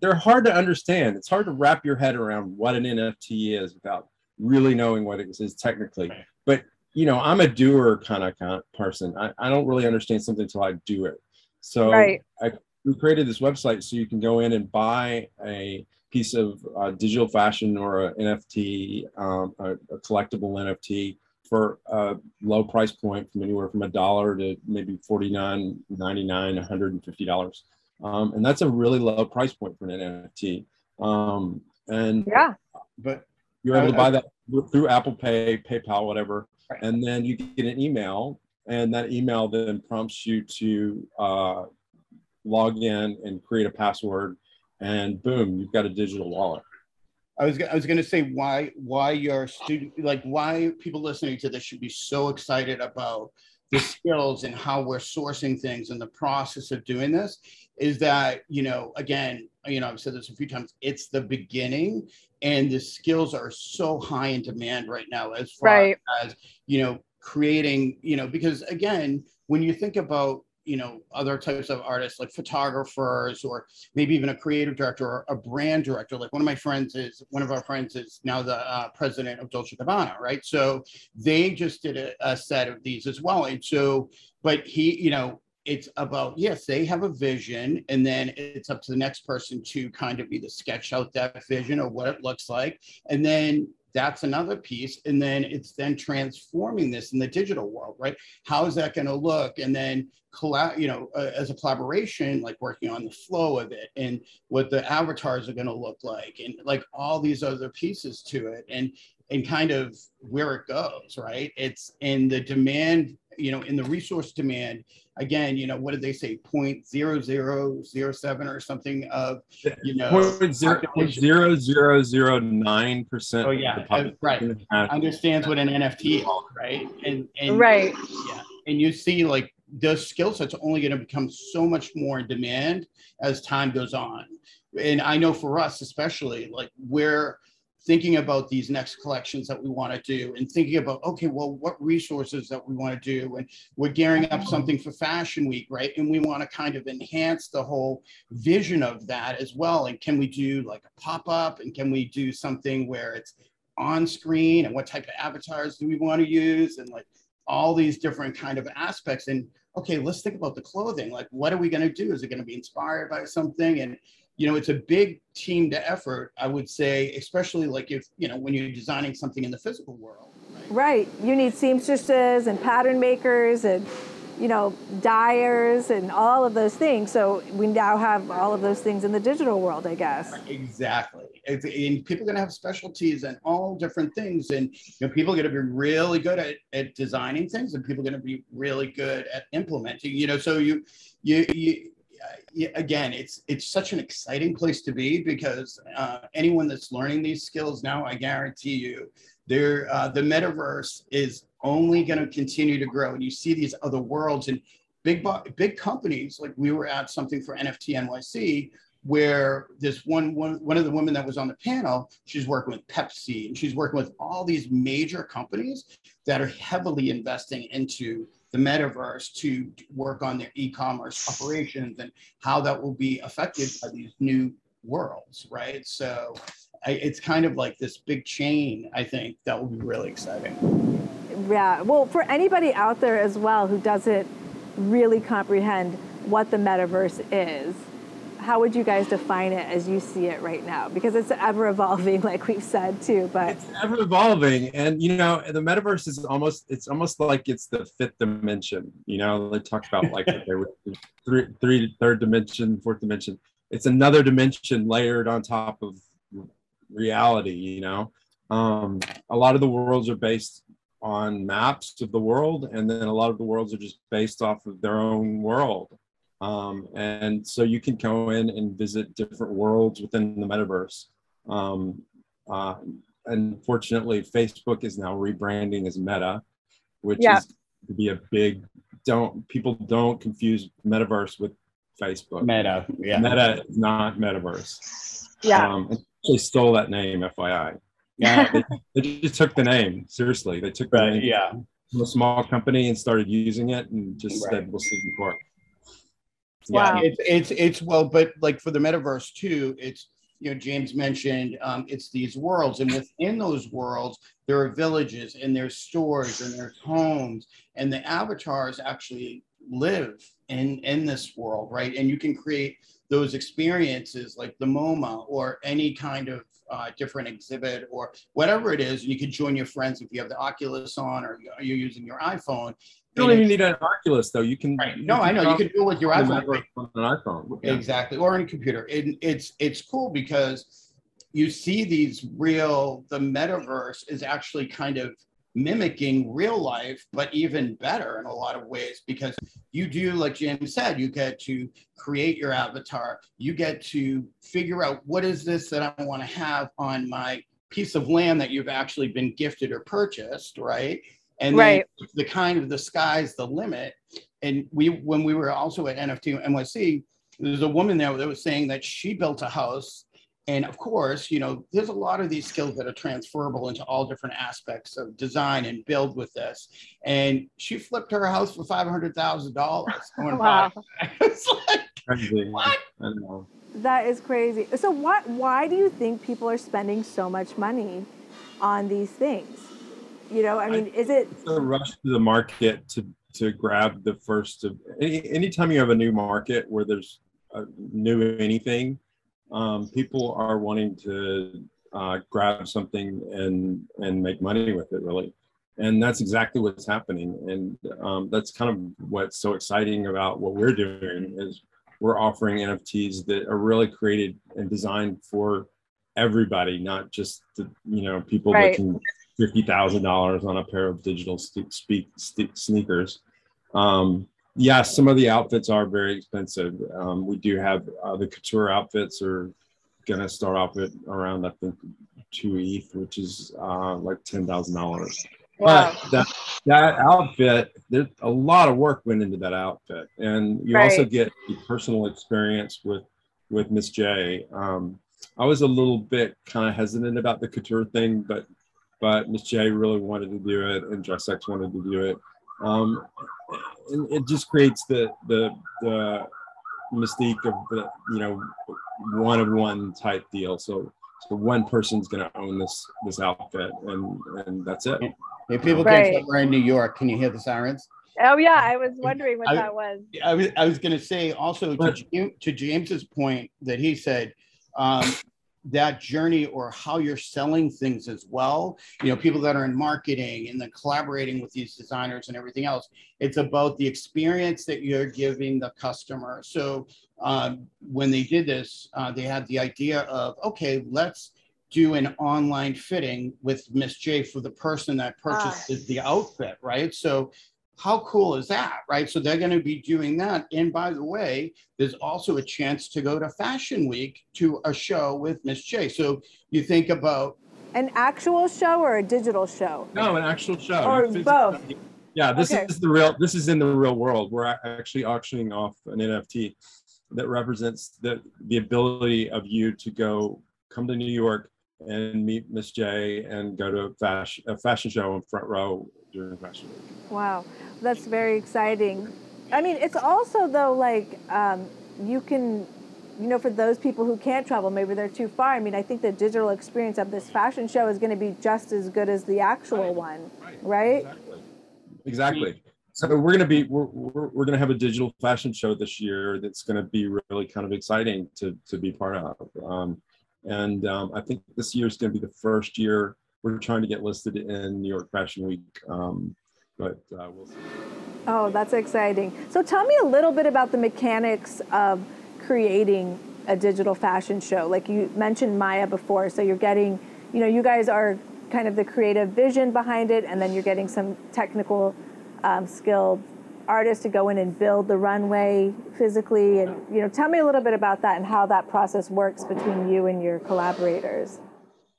Speaker 4: they're hard to understand. It's hard to wrap your head around what an NFT is without really knowing what it is technically. But you know, I'm a doer kind of, kind of person. I, I don't really understand something until I do it. So
Speaker 2: Right.
Speaker 4: I we created this website so you can go in and buy a piece of uh, digital fashion or an NFT, um, a, a collectible NFT for a low price point from anywhere from a dollar to maybe 49 99 150 dollars um, and that's a really low price point for an nft um, and
Speaker 2: Yeah.
Speaker 3: But
Speaker 4: you're able to buy that through apple pay paypal whatever
Speaker 3: Right.
Speaker 4: and then you get an email and that email then prompts you to uh, log in and create a password and boom you've got a digital wallet
Speaker 3: I was, I was going to say why why your student like why people listening to this should be so excited about the skills and how we're sourcing things and the process of doing this is that you know again you know I've said this a few times it's the beginning and the skills are so high in demand right now as far
Speaker 2: Right.
Speaker 3: as you know creating you know because again when you think about you know other types of artists like photographers or maybe even a creative director or a brand director like one of my friends is one of our friends is now the uh, president of dolce gabbana right so they just did a, a set of these as well and so but he you know it's about yes they have a vision and then it's up to the next person to kind of either sketch out that vision or what it looks like and then that's another piece and then it's then transforming this in the digital world right? How is that going to look? And then collab you know uh, as a collaboration like working on the flow of it and what the avatars are going to look like and like all these other pieces to it and and kind of where it goes right? It's in the demand you know in the resource demand again you know what did they say point zero zero zero seven or something of you know
Speaker 4: Point zero, point zero zero zero nine percent.
Speaker 3: Oh, yeah, uh, right. understands what an nft is right and and
Speaker 2: Right.
Speaker 3: yeah and you see like the skill set's only going to become so much more in demand as time goes on and i know for us especially like we're thinking about these next collections that we want to do and thinking about okay well what resources that we want to do and we're gearing up something for fashion week right? And we want to kind of enhance the whole vision of that as well. And can we do like a pop-up and can we do something where it's on screen and what type of avatars do we want to use and like all these different kind of aspects? And okay let's think about the clothing. Like what are we going to do? Is it going to be inspired by something? And you know it's a big team to effort i would say especially like if you know when you're designing something in the physical world right?
Speaker 2: Right. You need seamstresses and pattern makers and, you know, dyers and all of those things. So we now have all of those things in the digital world, I guess.
Speaker 3: exactly and people are going to have specialties and all different things and you know people are going to be really good at, at designing things and people are going to be really good at implementing you know so you you you again, it's it's such an exciting place to be because uh, anyone that's learning these skills now, I guarantee you, there uh, the metaverse is only going to continue to grow, and you see these other worlds and big big companies like we were at something for NFT NYC where this one one one of the women that was on the panel, she's working with Pepsi and she's working with all these major companies that are heavily investing into the metaverse to work on their e-commerce operations and how that will be affected by these new worlds, right? So I, it's kind of like this big chain, I think, that will be really exciting.
Speaker 2: Yeah. Well, for anybody out there as well who doesn't really comprehend what the metaverse is, how would you guys define it as you see it right now? Because it's ever evolving, like we've said too. But
Speaker 4: It's ever evolving, and you know, the metaverse is almost it's almost like it's the fifth dimension. You know, they talk about like okay, were three, three, third dimension, fourth dimension. It's another dimension layered on top of reality. You know, um, a lot of the worlds are based on maps of the world, and then a lot of the worlds are just based off of their own world. Um, and so you can go in and visit different worlds within the metaverse. Um, uh, unfortunately, Facebook is now rebranding as Meta, which
Speaker 2: Yeah.
Speaker 4: is to be a big. Don't people don't confuse metaverse with Facebook.
Speaker 3: Meta, yeah.
Speaker 4: Meta is not metaverse.
Speaker 2: yeah,
Speaker 4: Um, they stole that name, FYI.
Speaker 3: Yeah,
Speaker 4: They, they just took the name seriously. They took the
Speaker 3: right,
Speaker 4: name
Speaker 3: yeah.
Speaker 4: from a small company and started using it, and just
Speaker 3: Right.
Speaker 4: said, "We'll see you for it."
Speaker 2: Wow.
Speaker 3: Yeah, it's it's it's well, but like for the metaverse too, it's you know James mentioned um, it's these worlds, and within those worlds there are villages and there's stores and there's homes, and the avatars actually live in in this world, right? And you can create those experiences like the MoMA or any kind of uh, different exhibit or whatever it is. And you can join your friends if you have the Oculus on or you're using your iPhone.
Speaker 4: You don't even need an Oculus though. You can.
Speaker 3: Right. No, I know you can do it with your iPhone.
Speaker 4: On an iPhone.
Speaker 3: Yeah. Exactly, or on a computer. It, it's it's cool because you see these real. The metaverse is actually kind of mimicking real life, but even better in a lot of ways because you do, like James said, you get to create your avatar. You get to figure out what is this that I want to have on my piece of land that you've actually been gifted or purchased, right? And right. the kind of the sky's the limit. And we, when we were also at NFT NYC, there's a woman there that was saying that she built a house and of course, you know, there's a lot of these skills that are transferable into all different aspects of design and build with this. And she flipped her house for five hundred thousand dollars. wow. it's like,
Speaker 4: crazy. what?
Speaker 2: That is crazy. So what why do you think people are spending so much money on these things? You know, I mean, I, is it
Speaker 4: a rush to the market to to grab the first of any, anytime you have a new market where there's a new anything um, people are wanting to uh, grab something and and make money with it really and that's exactly what's happening and um, that's kind of what's so exciting about what we're doing is we're offering nfts that are really created and designed for everybody not just the you know people right. that can $50000 on a pair of digital speak sneakers um, yes, some of the outfits are very expensive. Um, we do have uh, the couture outfits are going to start off at around, I think, two ETH, which is uh, like $10,000. Wow. But that, that outfit, there's a lot of work went into that outfit. And you right. also get the personal experience with, with Miss J. Um, I was a little bit kind of hesitant about the couture thing, but but Miss J really wanted to do it, and DressX wanted to do it. Um, and it just creates the the the mystique of the you know one of one type deal. So so one person's going to own this this outfit, and and that's it.
Speaker 3: If people right. can't we're in New York, can you hear the sirens?
Speaker 2: Oh yeah, I was wondering what I, that was.
Speaker 3: I was I was going to say also to, to James's point that he said. Um, that journey or how you're selling things as well. You know, people that are in marketing and then collaborating with these designers and everything else. It's about the experience that you're giving the customer. So um, when they did this, uh, they had the idea of okay, let's do an online fitting with Miss J for the person that purchases ah. the outfit, right? So how cool is that, right? So they're going to be doing that. And by the way, there's also a chance to go to Fashion Week to a show with Miss J. So you think about
Speaker 2: an actual show or a digital show?
Speaker 4: No, an actual show.
Speaker 2: Or both.
Speaker 4: Yeah, this okay. is the real. This is in the real world. We're actually auctioning off an NFT that represents the the ability of you to go come to New York and meet Miss J and go to a fashion, a fashion show in front row during Fashion Week.
Speaker 2: Wow, that's very exciting. I mean, it's also though like um, you can, you know, for those people who can't travel, maybe they're too far. I mean, I think the digital experience of this fashion show is going to be just as good as the actual right. one, right? right?
Speaker 4: Exactly. exactly. So we're going to be we're, we're, we're going to have a digital fashion show this year that's going to be really kind of exciting to to be part of. Um, and um, I think this year is going to be the first year we're trying to get listed in New York Fashion Week, um, but uh, we'll see.
Speaker 2: Oh, that's exciting. So tell me a little bit about the mechanics of creating a digital fashion show. Like you mentioned Maya before, so you're getting, you know, you guys are kind of the creative vision behind it, and then you're getting some technical um, skilled artists to go in and build the runway physically and you know tell me a little bit about that and how that process works between you and your collaborators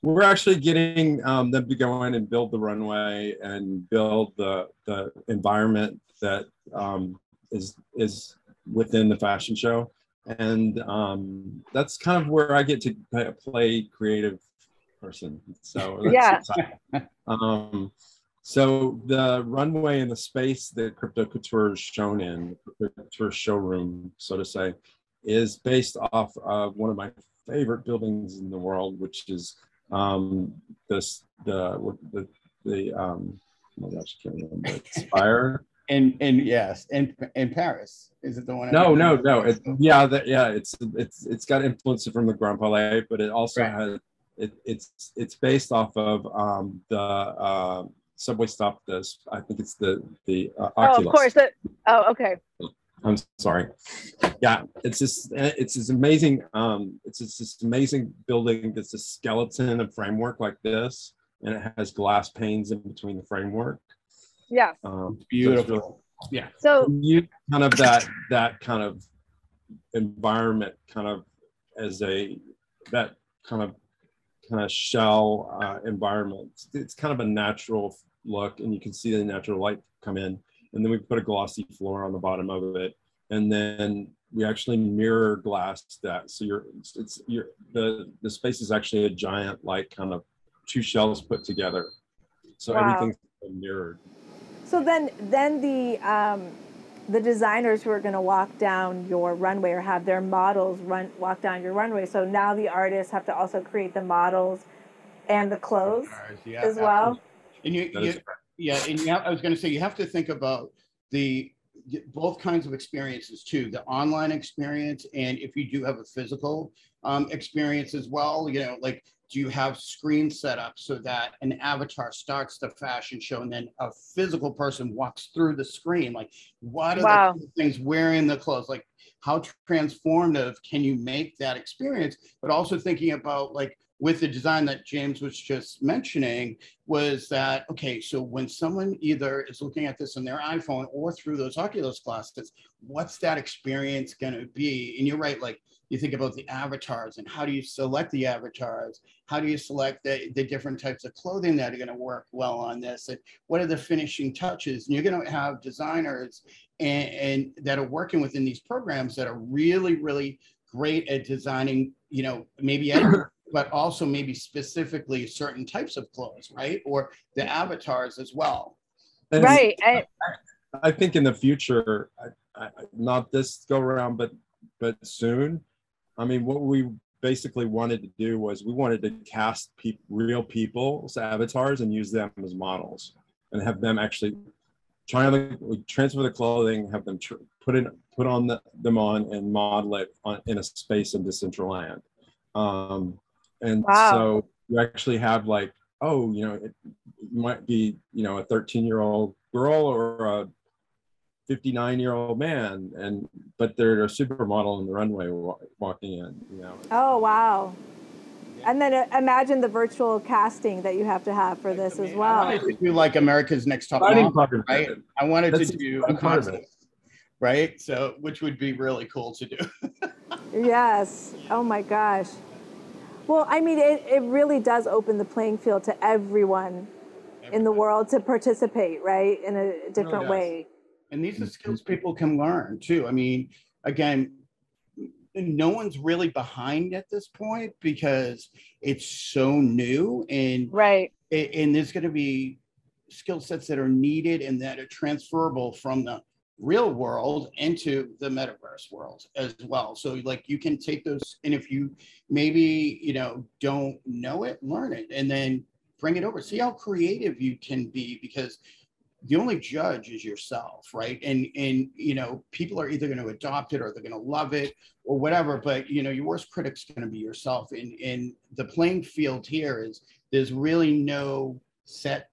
Speaker 4: we're actually getting um, them to go in and build the runway and build the, the environment that um, is is within the fashion show. And um, that's kind of where i get to play creative person. So
Speaker 2: yeah.
Speaker 4: um, So the runway and the space that Crypto Couture is shown in, Crypto Couture showroom, so to say, is based off of one of my favorite buildings in the world, which is um, this the the the um, oh my gosh, I can't remember Spire.
Speaker 3: And and yes, in in Paris is it the one?
Speaker 4: No, no, no. It, yeah, that yeah. It's it's it's got influence from the Grand Palais, but it also
Speaker 3: Right.
Speaker 4: has it, it's it's based off of um, the uh, subway stop. This I think it's the the uh,
Speaker 2: Oh, of course. That, oh, okay.
Speaker 4: I'm sorry. Yeah, it's this it's this amazing um it's this, this amazing building that's a skeleton and framework like this, and it has glass panes in between the framework.
Speaker 2: Yeah.
Speaker 4: Um, so
Speaker 3: Beautiful.
Speaker 4: really-
Speaker 3: Yeah.
Speaker 2: So
Speaker 4: you kind of that that kind of environment kind of as a that kind of kind of shell uh, environment it's, it's kind of a natural look and you can see the natural light come in and then we put a glossy floor on the bottom of it and then we actually mirror glass that so you're it's, it's you're the the space is actually a giant like kind of two shells put together so
Speaker 2: Wow.
Speaker 4: everything's mirrored
Speaker 2: So then, then the um, the designers who are going to walk down your runway or have their models run walk down your runway. So now the artists have to also create the models and the clothes
Speaker 3: Yeah,
Speaker 2: as well.
Speaker 3: And you, you
Speaker 4: is
Speaker 3: yeah, and have, I was going to say you have to think about the both kinds of experiences too the online experience and if you do have a physical um, experience as well you know like do you have screen set up so that an avatar starts the fashion show and then a physical person walks through the screen like what are
Speaker 2: Wow.
Speaker 3: the things wearing the clothes like how transformative can you make that experience but also thinking about like with the design that james was just mentioning was that okay so when someone either is looking at this on their iphone or through those oculus glasses what's that experience going to be? And you're right like you think about the avatars and how do you select the avatars? How do you select the, the different types of clothing that are going to work well on this? And what are the finishing touches? And you're going to have designers and, and that are working within these programs that are really really great at designing you know maybe but also maybe specifically certain types of clothes, right? Or the avatars as well.
Speaker 4: And
Speaker 2: Right. I,
Speaker 4: I think in the future, I, I, not this go around, but but soon. I mean, what we basically wanted to do was we wanted to cast pe- real people's avatars and use them as models, and have them actually try to transfer the clothing, have them tr- put in put on the, them on and model it on, in a space in Decentraland. Um, and
Speaker 2: Wow.
Speaker 4: so you actually have like, oh, you know, it might be you know a 13 year old girl or a 59 year old man and but they're a supermodel in the runway wa- walking in you know
Speaker 2: oh wow. And then uh, imagine the virtual casting that you have to have for this
Speaker 3: I
Speaker 2: as
Speaker 3: well. I
Speaker 2: well.
Speaker 3: wanted to do like America's Next Top Model, right?
Speaker 4: it.
Speaker 3: I wanted
Speaker 4: That's
Speaker 3: to do a
Speaker 4: exciting part of it.
Speaker 3: contest, right? So, which would be really cool to do.
Speaker 2: Yes. Oh my gosh. Well, I mean, it, it really does open the playing field to everyone in the world to participate, right? In a different
Speaker 3: does.
Speaker 2: way.
Speaker 3: And these are skills mm-hmm. people can learn too. I mean, again, no one's really behind at this point because it's so new and
Speaker 2: Right.
Speaker 3: a- and there's going to be skill sets that are needed and that are transferable from the real world into the metaverse world as well. So like you can take those and if you maybe you know don't know it learn it and then bring it over. See how creative you can be because the only judge is yourself right? And and you know people are either going to adopt it or they're going to love it or whatever but you know your worst critic's going to be yourself. And and the playing field here is there's really no set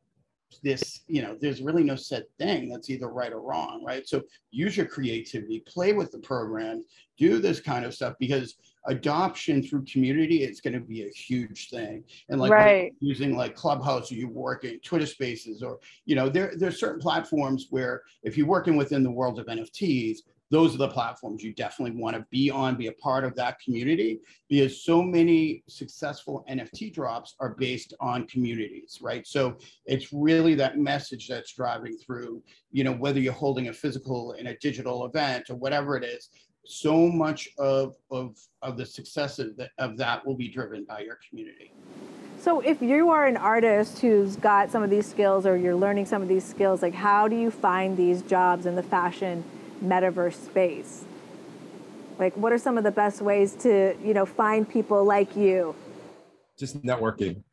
Speaker 3: this you know there's really no set thing that's either right or wrong right so use your creativity play with the program do this kind of stuff because adoption through community is going to be a huge thing and like
Speaker 2: Right.
Speaker 3: using like clubhouse or you work in twitter spaces or you know there there's certain platforms where if you're working within the world of nfts those are the platforms you definitely want to be on be a part of that community because so many successful nft drops are based on communities right? So it's really that message that's driving through you know whether you're holding a physical and a digital event or whatever it is so much of of of the success of, of that will be driven by your community.
Speaker 2: So if you are an artist who's got some of these skills or you're learning some of these skills, like how do you find these jobs in the fashion metaverse space? Like what are some of the best ways to, you know, find people like you?
Speaker 4: Just networking.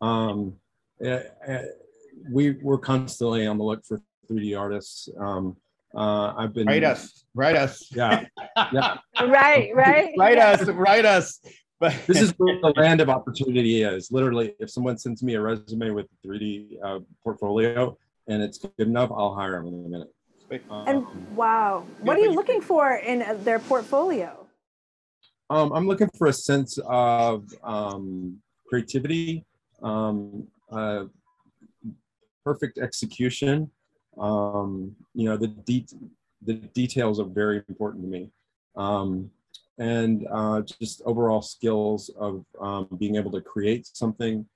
Speaker 4: Um, eh, eh, we we're constantly on the look for 3D artists. Um, uh, I've been
Speaker 3: Write us, write us,
Speaker 4: Yeah, yeah.
Speaker 2: right, right.
Speaker 3: write us, write us. But
Speaker 4: This is where the land of opportunity is. Literally, if someone sends me a resume with a 3D uh, portfolio and it's good enough, I'll hire them in a minute.
Speaker 2: And
Speaker 4: Um,
Speaker 2: wow, what are you looking for in uh, their portfolio?
Speaker 4: Um, I'm looking for a sense of um, creativity, um, uh, perfect execution. Um, you know, the de- the details are very important to me, um, and uh, just overall skills of um, being able to create something.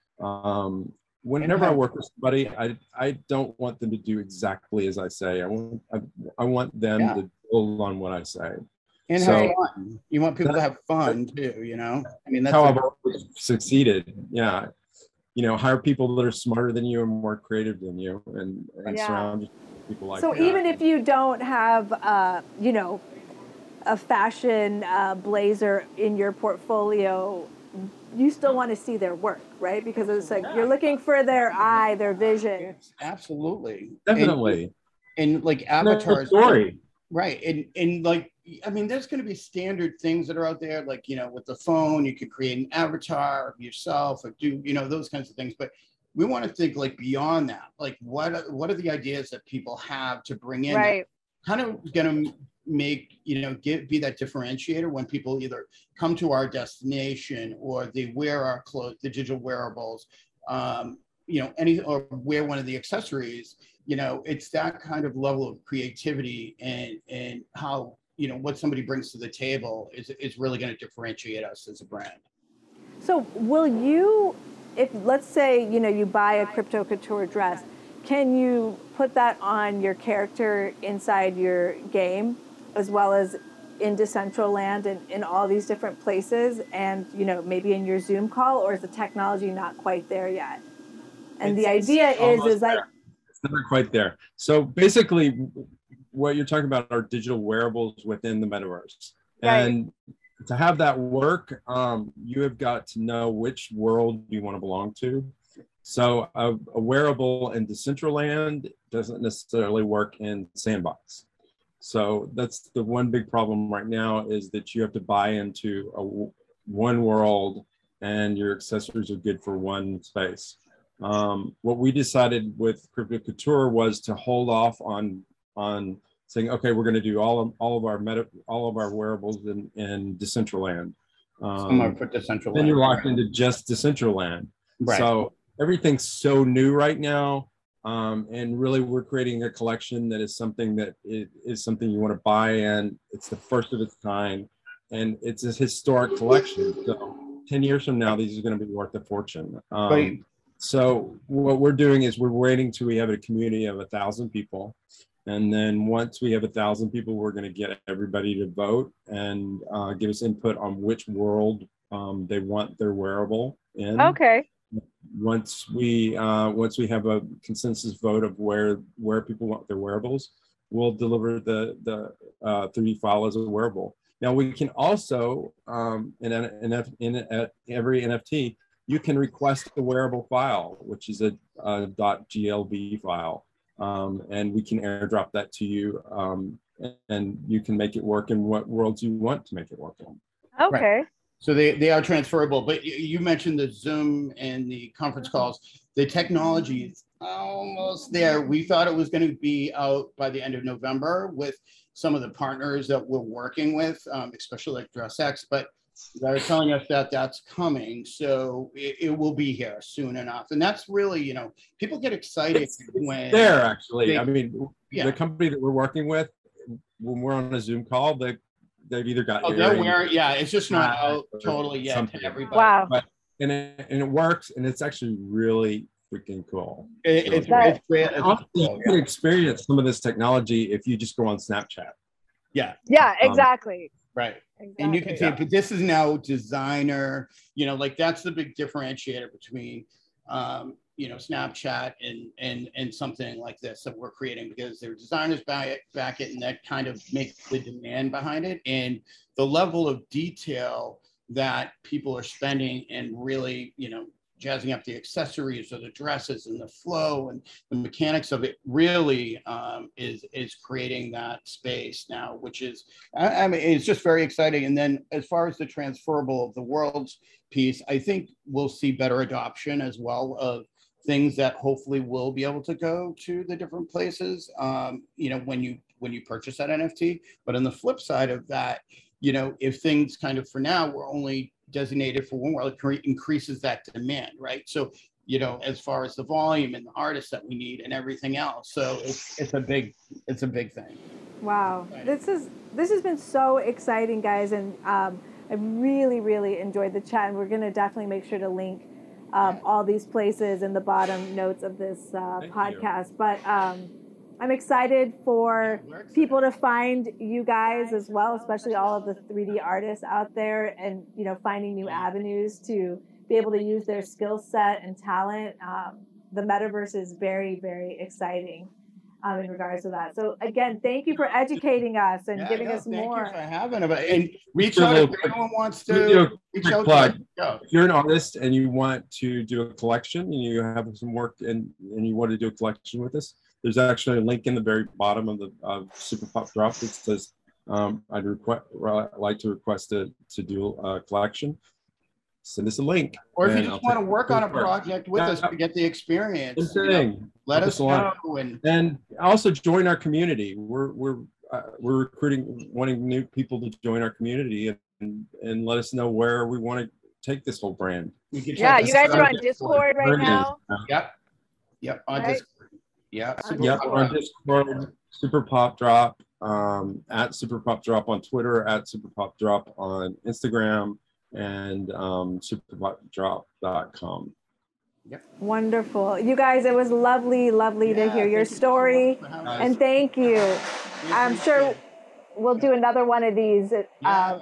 Speaker 4: Whenever I work with somebody, I I don't want them to do exactly as I say. I want I, I want them
Speaker 3: Yeah.
Speaker 4: to build on what I say.
Speaker 3: and
Speaker 4: So-
Speaker 3: have fun. You want people to have fun too, you know? I mean, that's
Speaker 4: how I've always succeeded. Yeah. You know, hire people that are smarter than you and more creative than you and, and
Speaker 2: Yeah.
Speaker 4: surround yourself with people like
Speaker 2: so
Speaker 4: that.
Speaker 2: even if you don't have, uh, you know, a fashion uh, blazer in your portfolio, you still want to see their work, right? Because it's like you're looking for their eye, their vision.
Speaker 3: Yes, absolutely.
Speaker 4: Definitely.
Speaker 3: And, like
Speaker 4: And there's a
Speaker 3: avatars.
Speaker 4: story.
Speaker 3: Right. And and like I mean, there's gonna be standard things that are out there, like you know, with the phone, you could create an avatar of yourself or do, you know, those kinds of things. But we want to think like beyond that. Like what are, what are the ideas that people have to bring in
Speaker 2: Right.
Speaker 3: kind of gonna make you know get be that differentiator when people either come to our destination or they wear our clothes the digital wearables um you know any or wear one of the accessories you know it's that kind of level of creativity and and how you know what somebody brings to the table is is really going to differentiate us as a brand.
Speaker 2: So will you, if let's say you know you buy a crypto couture dress, can you put that on your character inside your game, as well as in Decentraland and in all these different places, and you know maybe in your Zoom call, or is the technology not quite there yet? And the
Speaker 3: It's- it's
Speaker 2: idea is is like.
Speaker 4: It's never quite there. So basically, what you're talking about are digital wearables within the metaverse.
Speaker 2: Right.
Speaker 4: And to have that work, um, you have got to know which world you want to belong to. So a, a wearable in Decentraland doesn't necessarily work in Sandbox. So that's the one big problem right now is that you have to buy into a one world and your accessories are good for one space. Um, what we decided with Crypto Couture was to hold off on on saying, okay, we're going to do all of all of our meta, all of our wearables in in Decentraland. Um,
Speaker 3: for decentral
Speaker 4: then you're locked into just Decentraland.
Speaker 3: right
Speaker 4: So everything's so new right now. Um, and really, we're creating a collection that is something that is, is something you want to buy and It's the first of its kind, and it's a historic collection. So, ten years from now, these are going to be worth a fortune. Um,
Speaker 3: Right.
Speaker 4: So, what we're doing is we're waiting till we have a community of a thousand people, and then once we have a thousand people, we're going to get everybody to vote and uh, give us input on which world um, they want their wearable in
Speaker 2: okay,
Speaker 4: once we uh, once we have a consensus vote of where where people want their wearables, we'll deliver the the uh, 3D file as a wearable. Now we can also um, in, an, in, in at every NFT you can request a wearable file, which is a, a .glb file, um, and we can airdrop that to you, um, and you can make it work in what worlds you want to make it work in.
Speaker 2: okay,
Speaker 3: So they, they are transferable, but you, mentioned the Zoom and the conference calls. The technology is almost there. We thought it was going to be out by the end of November with some of the partners that we're working with, um, especially like DressX, but they're telling us that that's coming. So it, it will be here soon enough. And that's really, you know, people get excited
Speaker 4: It's-
Speaker 3: when
Speaker 4: there actually
Speaker 3: they-
Speaker 4: i mean
Speaker 3: Yeah.
Speaker 4: the company that we're working with when we're on a zoom call they they've either got
Speaker 3: Oh, they're wearing, yeah, it's just not out totally yet
Speaker 4: something.
Speaker 3: to everybody.
Speaker 2: wow,
Speaker 4: and it, and it works and it's actually really freaking cool
Speaker 3: It- it's,
Speaker 2: That-
Speaker 3: it's, great. It's
Speaker 4: Often you
Speaker 3: cool,
Speaker 4: can experience some of this technology if you just go on snapchat
Speaker 3: yeah.
Speaker 2: yeah,
Speaker 4: um,
Speaker 2: exactly.
Speaker 3: Right.
Speaker 2: Exactly.
Speaker 3: And you can see, but this is now designer, you know, like that's the big differentiator between, um, you know, Snapchat and, and, and something like this that we're creating because there are designers back it, back it and that kind of makes the demand behind it. And the level of detail that people are spending and really, you know, jazzing up the accessories or the dresses and the flow and the mechanics of it really um, is is creating that space now, which is I, I, mean it's just very exciting. And then as far as the transferable of the worlds piece, I think we'll see better adoption as well of things that hopefully will be able to go to the different places. Um, you know when you when you purchase that NFT. But on the flip side of that, you know if things kind of for now we're only designated for one world, it increases that demand, right? So, you know, as far as the volume and the artists that we need and everything else. So it's, it's a big, it's a big thing.
Speaker 2: Wow. This is, this has been so exciting guys. And um, I really, really enjoyed the chat and we're going to definitely make sure to link um, all these places in the bottom notes of this uh, podcast. You. But um, I'm excited for people to find you guys as well, especially all of the 3D artists out there, and you know, finding new avenues to be able to use their skill set and talent. Um, the metaverse is very, very exciting um, in regards to that. So again, thank you for educating us and yeah, giving us
Speaker 3: thank
Speaker 2: more.
Speaker 3: Thank you for having it. And reach out if anyone wants to. Reach out
Speaker 4: plug. If you're an artist and you want to do a collection and you have some work and, and you want to do a collection with us, there's actually a link in the very bottom of the of Super Pop Drop that says um, I'd request like to request to, to do a collection. Send us a link.
Speaker 3: Or if you just want to work on a project with us to get the experience, you know, let us know. And,
Speaker 4: and also join our community. We're we're uh, we're recruiting, wanting new people to join our community and and let us know where we want to take this whole brand.
Speaker 2: Yeah, you guys are on Discord right now.
Speaker 3: Yep. Yep. On right? Discord. Yeah.
Speaker 4: yep. On Discord, Super Pop Drop, um, at Super Pop Drop on Twitter, at Super Pop Drop on Instagram, and um, superpopdrop.com.
Speaker 2: Yep. Wonderful. You guys, it was lovely, lovely yeah, to hear your story. You and thank you. I'm sure we'll do another one of these. Uh,
Speaker 3: yeah.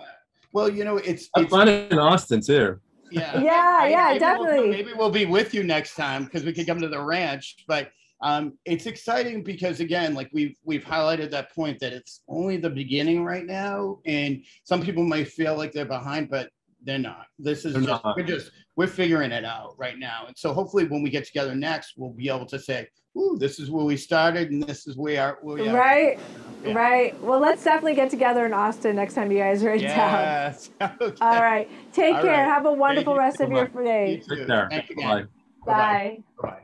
Speaker 3: well, you know, it's, it's
Speaker 4: fun in Austin too.
Speaker 3: Yeah.
Speaker 2: Yeah, yeah,
Speaker 3: maybe
Speaker 2: definitely.
Speaker 3: We'll, maybe we'll be with you next time because we could come to the ranch. But um, it's exciting because again, like we've we've highlighted that point that it's only the beginning right now, and some people might feel like they're behind, but they're not. This is they're just not. we're just we're figuring it out right now, and so hopefully when we get together next, we'll be able to say, "Ooh, this is where we started, and this is where we
Speaker 2: are." Right. Yeah. Right. Well, let's definitely get together in Austin next time you guys are in
Speaker 3: yes.
Speaker 2: town. okay. All right. Take All care. Right. Have a wonderful rest of your day.
Speaker 3: Take care.
Speaker 2: Bye. Bye.
Speaker 3: Bye.